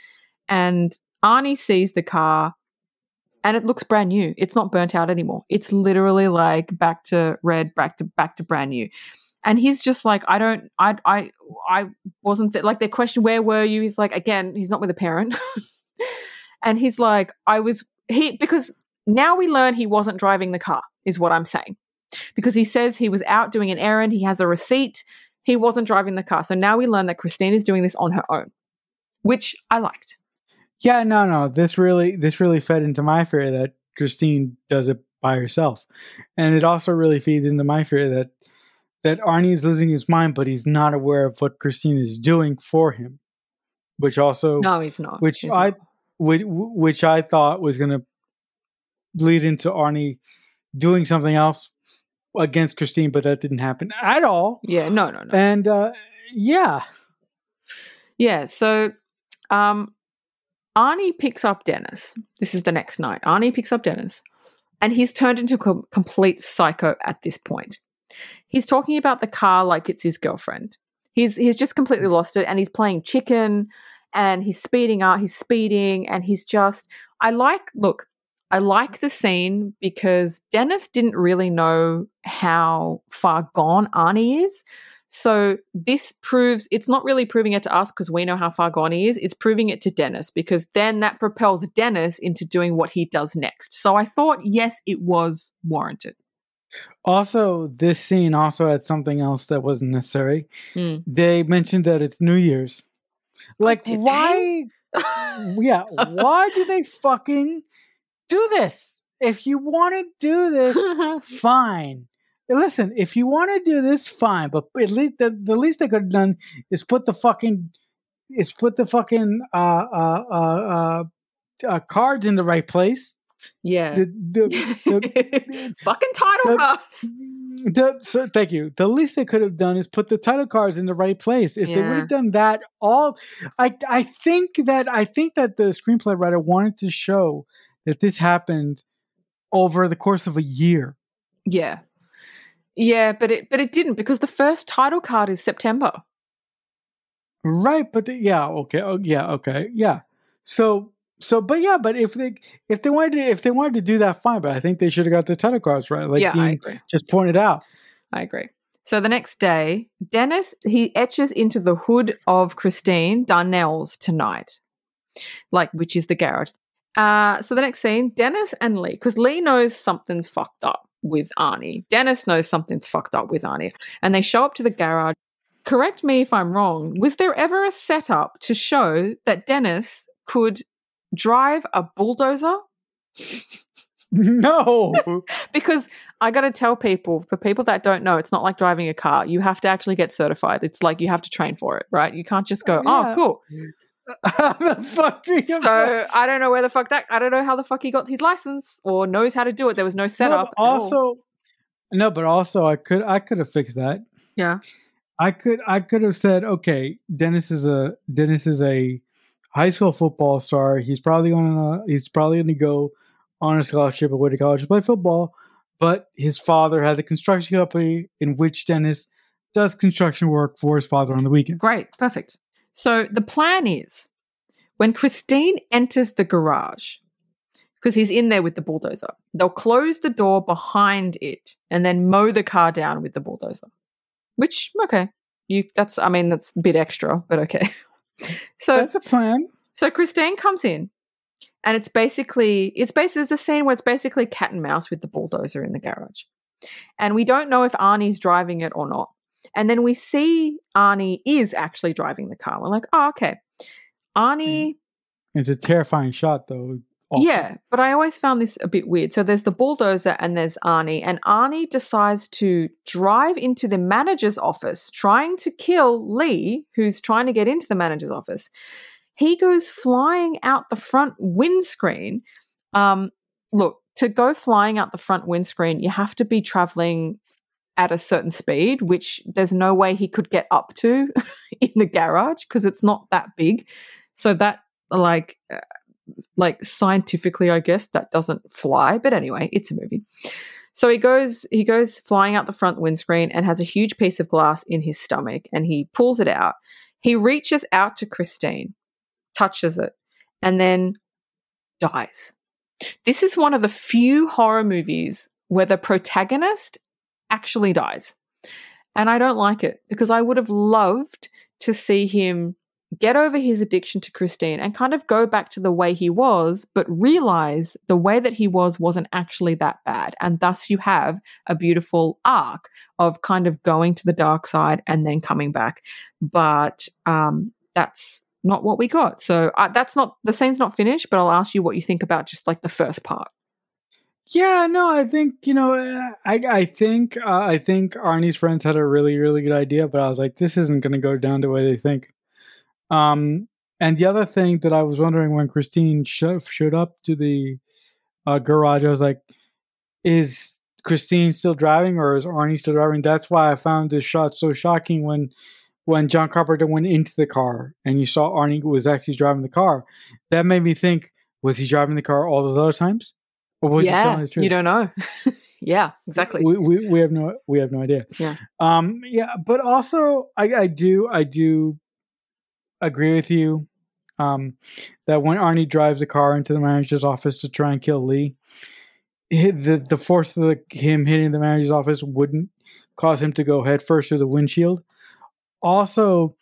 and Arnie sees the car, and it looks brand new. It's not burnt out anymore. It's literally like back to red, back to back to brand new. And he's just like, I don't, I, I, I wasn't th- like. Their question, where were you? He's like, again, he's not with a parent, and he's like, I was he because now we learn he wasn't driving the car, is what I'm saying. Because he says he was out doing an errand, he has a receipt, he wasn't driving the car. So now we learn that Christine is doing this on her own, which I liked. Yeah, no, no. This really, this really fed into my fear that Christine does it by herself, and it also really feeds into my fear that that Arnie is losing his mind, but he's not aware of what Christine is doing for him, which also No, he's not. which He's I not. which, which I thought was going to lead into Arnie doing something else against Christine, but that didn't happen at all. Yeah, no, no, no. And uh, yeah, Yeah, so um Arnie picks up Dennis. This is the next night. Arnie picks up Dennis, and he's turned into a com- complete psycho at this point. He's talking about the car like it's his girlfriend. He's he's just completely lost it, and he's playing chicken, and he's speeding up. He's speeding, and he's just. I like look. I like the scene because Dennis didn't really know how far gone Arnie is. So this proves it's not really proving it to us because we know how far gone he is. It's proving it to Dennis because then that propels Dennis into doing what he does next. So I thought, yes, it was warranted. Also, this scene also had something else that wasn't necessary. Hmm. They mentioned that it's New Year's. Like, did why? yeah, why do they fucking do this? If you want to do this, fine. Listen, if you want to do this, fine. But at least the, the least they could have done is put the fucking is put the fucking uh uh uh, uh, uh cards in the right place. yeah. The, the, the, Fucking title cards. the, so, thank you. The least they could have done is put the title cards in the right place. If they would have done that, all I I think that I think that the screenplay writer wanted to show that this happened over the course of a year. Yeah. Yeah, but it but it didn't because the first title card is September. Right, but the, yeah, okay, oh, yeah, okay, yeah. So, so, but yeah, but if they if they wanted to if they wanted to do that, fine. But I think they should have got the title cards right, like yeah, I Dean agree. just pointed out. I agree. So the next day, Dennis he etches into the hood of Christine Darnell's tonight, like which is the garage. Uh, so the next scene, Dennis and Leigh, because Leigh knows something's fucked up with Arnie. Dennis knows something's fucked up with Arnie, and they show up to the garage. Correct me if I'm wrong. Was there ever a setup to show that Dennis could drive a bulldozer? No, because I got to tell people, for people that don't know, it's not like driving a car. You have to actually get certified. It's like you have to train for it, right? You can't just go, oh, Yeah. oh, cool. The fuck So I don't know where the fuck that, I don't know how the fuck he got his license or knows how to do it. There was no No, setup. all. also, no, but also, I could I could have fixed that. yeah. I could I could have said, okay, Dennis is a Dennis is a high school football star. He's probably gonna he's probably gonna go on a scholarship away to college to play football. But his father has a construction company in which Dennis does construction work for his father on the weekend. Great. Perfect. So the plan is when Christine enters the garage, because he's in there with the bulldozer, they'll close the door behind it and then mow the car down with the bulldozer. Which, okay. You that's I mean that's a bit extra, but okay. So That's a plan. so Christine comes in and it's basically it's basically there's a scene where it's basically cat and mouse with the bulldozer in the garage. and we don't know if Arnie's driving it or not. And then we see Arnie is actually driving the car. We're like, oh, okay. Arnie. It's a terrifying shot, though. Awful. Yeah, but I always found this a bit weird. So there's the bulldozer and there's Arnie, and Arnie decides to drive into the manager's office, trying to kill Leigh, who's trying to get into the manager's office. He goes flying out the front windscreen. Um, look, to go flying out the front windscreen, you have to be traveling at a certain speed, which there's no way he could get up to in the garage because it's not that big. So that like uh, like scientifically, I guess that doesn't fly. But anyway, it's a movie. So he goes he goes flying out the front windscreen and has a huge piece of glass in his stomach and he pulls it out. He reaches out to Christine, touches it, and then dies. This is one of the few horror movies where the protagonist actually dies. And I don't like it because I would have loved to see him get over his addiction to Christine and kind of go back to the way he was, but realize the way that he was wasn't actually that bad. And thus you have a beautiful arc of kind of going to the dark side and then coming back. But um, that's not what we got. So uh, that's not the scene's not finished, but I'll ask you what you think about just like the first part. Yeah, no, I think you know, uh, I I think uh, I think Arnie's friends had a really really good idea, but I was like, this isn't going to go down the way they think. Um, and the other thing that I was wondering when Christine sh- showed up to the uh, garage, I was like, is Christine still driving or is Arnie still driving? That's why I found this shot so shocking when when John Carpenter went into the car and you saw Arnie was actually driving the car. That made me think, was he driving the car all those other times? Or was yeah, he telling the truth? You don't know. yeah, exactly. We, we, we have no we have no idea. Yeah. Um yeah, but also I, I do I do agree with you um that when Arnie drives the car into the manager's office to try and kill Leigh, the the force of the, him hitting the manager's office wouldn't cause him to go head first through the windshield. Also,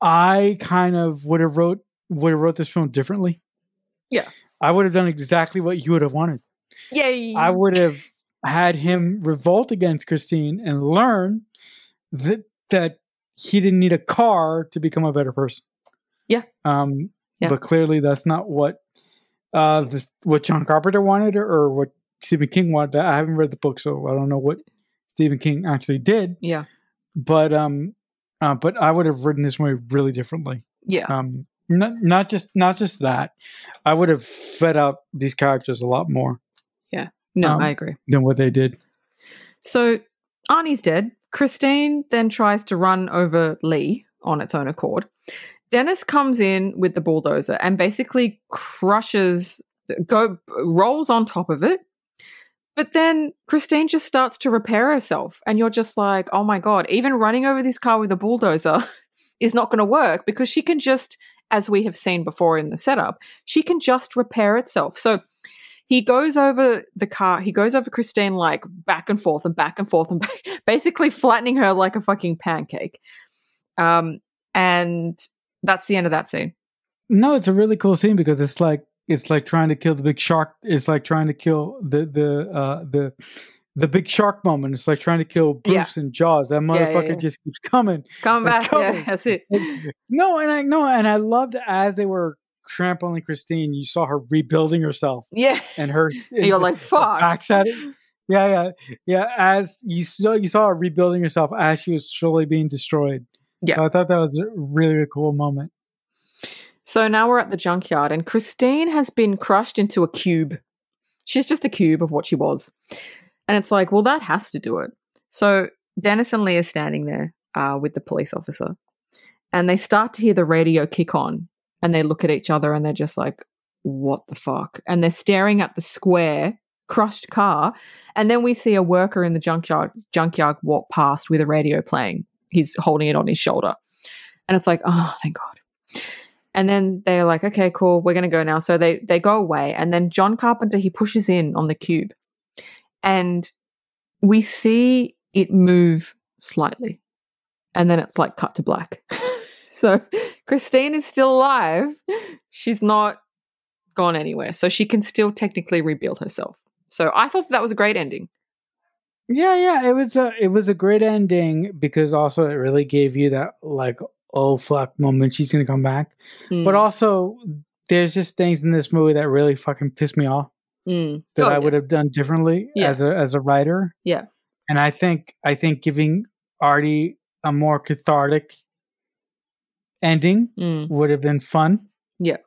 I kind of would have wrote would have wrote this film differently. Yeah. I would have done exactly what you would have wanted. Yay. I would have had him revolt against Christine and learn that that he didn't need a car to become a better person. Yeah. Um yeah. but clearly that's not what uh the, what John Carpenter wanted or, or what Stephen King wanted. I haven't read the book so I don't know what Stephen King actually did. Yeah. But um uh, but I would have written this movie really differently. Yeah. Um not not just not just that. I would have fed up these characters a lot more. Yeah. No, um, I agree. Than what they did. So Arnie's dead. Christine then tries to run over Leigh on its own accord. Dennis comes in with the bulldozer and basically crushes go rolls on top of it. But then Christine just starts to repair herself and you're just like, "Oh my god, even running over this car with a bulldozer is not going to work because she can just as we have seen before in the setup, she can just repair itself. So he goes over the car, he goes over Christine like back and forth and back and forth and basically flattening her like a fucking pancake. Um, and that's the end of that scene. No, it's a really cool scene because it's like it's like trying to kill the big shark. It's like trying to kill the the uh the the big shark moment. It's like trying to kill Bruce yeah. and Jaws. That motherfucker yeah, yeah, just keeps coming. Come back. Coming. Yeah, that's it. no, and I no, and I loved as they were trampling Christine, you saw her rebuilding herself. Yeah. And her and you're like, fuck. Backs at it. Yeah, yeah. Yeah. As you saw you saw her rebuilding herself as she was slowly being destroyed. Yeah. So I thought that was a really, really cool moment. So now we're at the junkyard and Christine has been crushed into a cube. She's just a cube of what she was. And it's like, well, that has to do it. So Dennis and Leigh are standing there uh, with the police officer, and they start to hear the radio kick on, and they look at each other and they're just like, what the fuck? And they're staring at the square crushed car, and then we see a worker in the junkyard junkyard walk past with a radio playing. He's holding it on his shoulder, and it's like, oh, thank God. And then they're like, okay, cool, we're gonna go now. So they they go away, and then John Carpenter he pushes in on the cube, and we see it move slightly and then it's like cut to black. So christine is still alive. She's not gone anywhere so she can still technically rebuild herself. So i thought that was a great ending. Yeah, yeah, it was a it was a great ending because also it really gave you that like oh fuck moment she's gonna come back. Mm, But also there's just things in this movie that really fucking pissed me off mm. that Oh, I yeah. would have done differently Yeah. as a as a writer. Yeah. And I think I think giving Artie a more cathartic ending Mm, would have been fun. Yeah.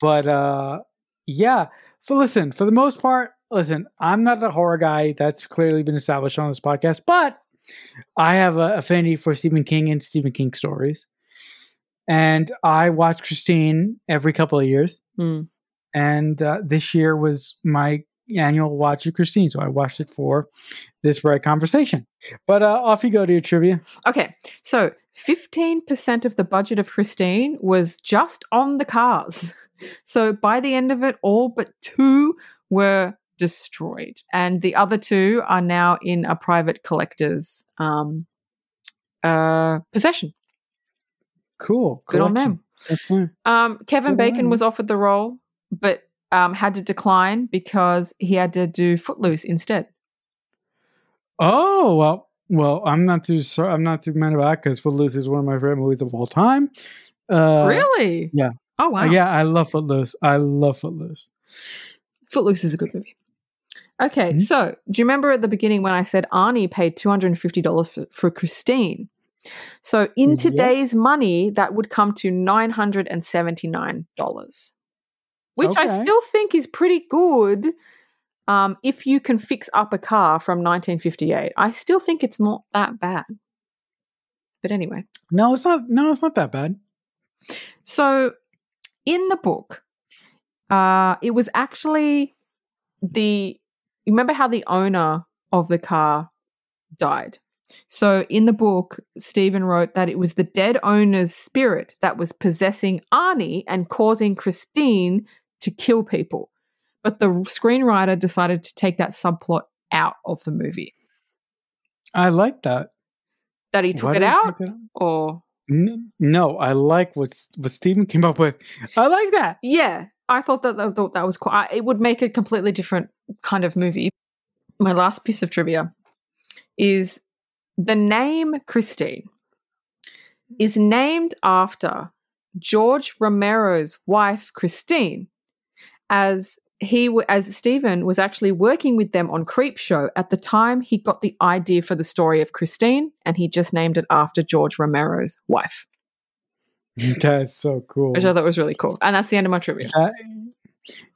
But uh yeah. For listen, for the most part, listen, I'm not a horror guy. That's clearly been established on this podcast, but I have a affinity for Stephen King and Stephen King stories. And I watch Christine every couple of years. mm. And uh, this year was my annual watch of Christine. So I watched it for this very conversation. But uh, off you go to your trivia. Okay, so 15% of the budget of Christine was just on the cars. So by the end of it, all but two were destroyed. And the other two are now in a private collector's um, uh, possession. Cool. Good on them. Um, Kevin Good Bacon on was offered the role, but um, had to decline because he had to do Footloose instead. Oh well, well, I'm not too sorry. I'm not too mad about because Footloose is one of my favorite movies of all time. Uh, really? yeah. Oh, wow. uh, yeah, I love Footloose. I love Footloose. Footloose is a good movie. Okay, Mhm. so do you remember at the beginning when I said Arnie paid $250 for, for Christine? So in today's money, that would come to $979, which I still think is pretty good um, if you can fix up a car from 1958. I still think it's not that bad. But anyway, No, it's not. No, it's not that bad. so in the book, uh, it was actually the. You remember how the owner of the car died? So in the book, Stephen wrote that it was the dead owner's spirit that was possessing Arnie and causing Christine to kill people. But the screenwriter decided to take that subplot out of the movie. I like that. That he took Why it out, it out? or No, I like what what Stephen came up with. I like that. Yeah, I thought that I thought that was quite. It would make a completely different kind of movie. My last piece of trivia is the name Christine is named after George Romero's wife Christine, as he as Stephen was actually working with them on Creepshow at the time he got the idea for the story of Christine, and he just named it after George Romero's wife, That's so cool. which I thought was really cool. And that's the end of my trivia. That-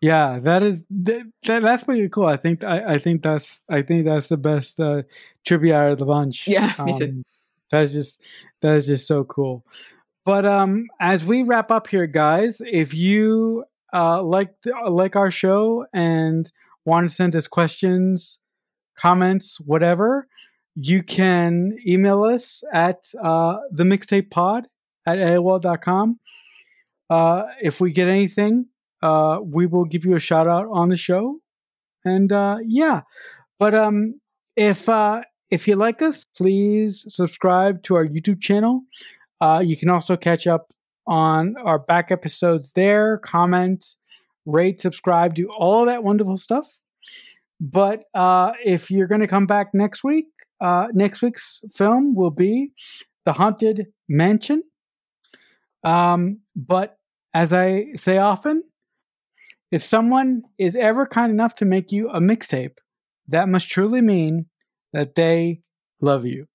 yeah, that is that, that, that's pretty cool. I think I, I think that's I think that's the best uh, trivia out of the bunch. Yeah, me too. Um, That's just that is just so cool. But um, as we wrap up here, guys, if you uh, like like our show and want to send us questions, comments, whatever, you can email us at uh, the mixtape pod at AOL.com. Uh, if we get anything, uh, we will give you a shout out on the show. And uh, yeah, but um, if uh, if you like us, please subscribe to our YouTube channel. Uh, you can also catch up on our back episodes there, comment, rate, subscribe, do all that wonderful stuff. But uh, if you're going to come back next week, uh, next week's film will be The Haunted Mansion. Um, but as I say often, if someone is ever kind enough to make you a mixtape, that must truly mean that they love you.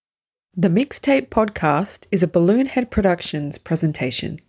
The Mixtape Podcast is a Balloonhead Productions presentation.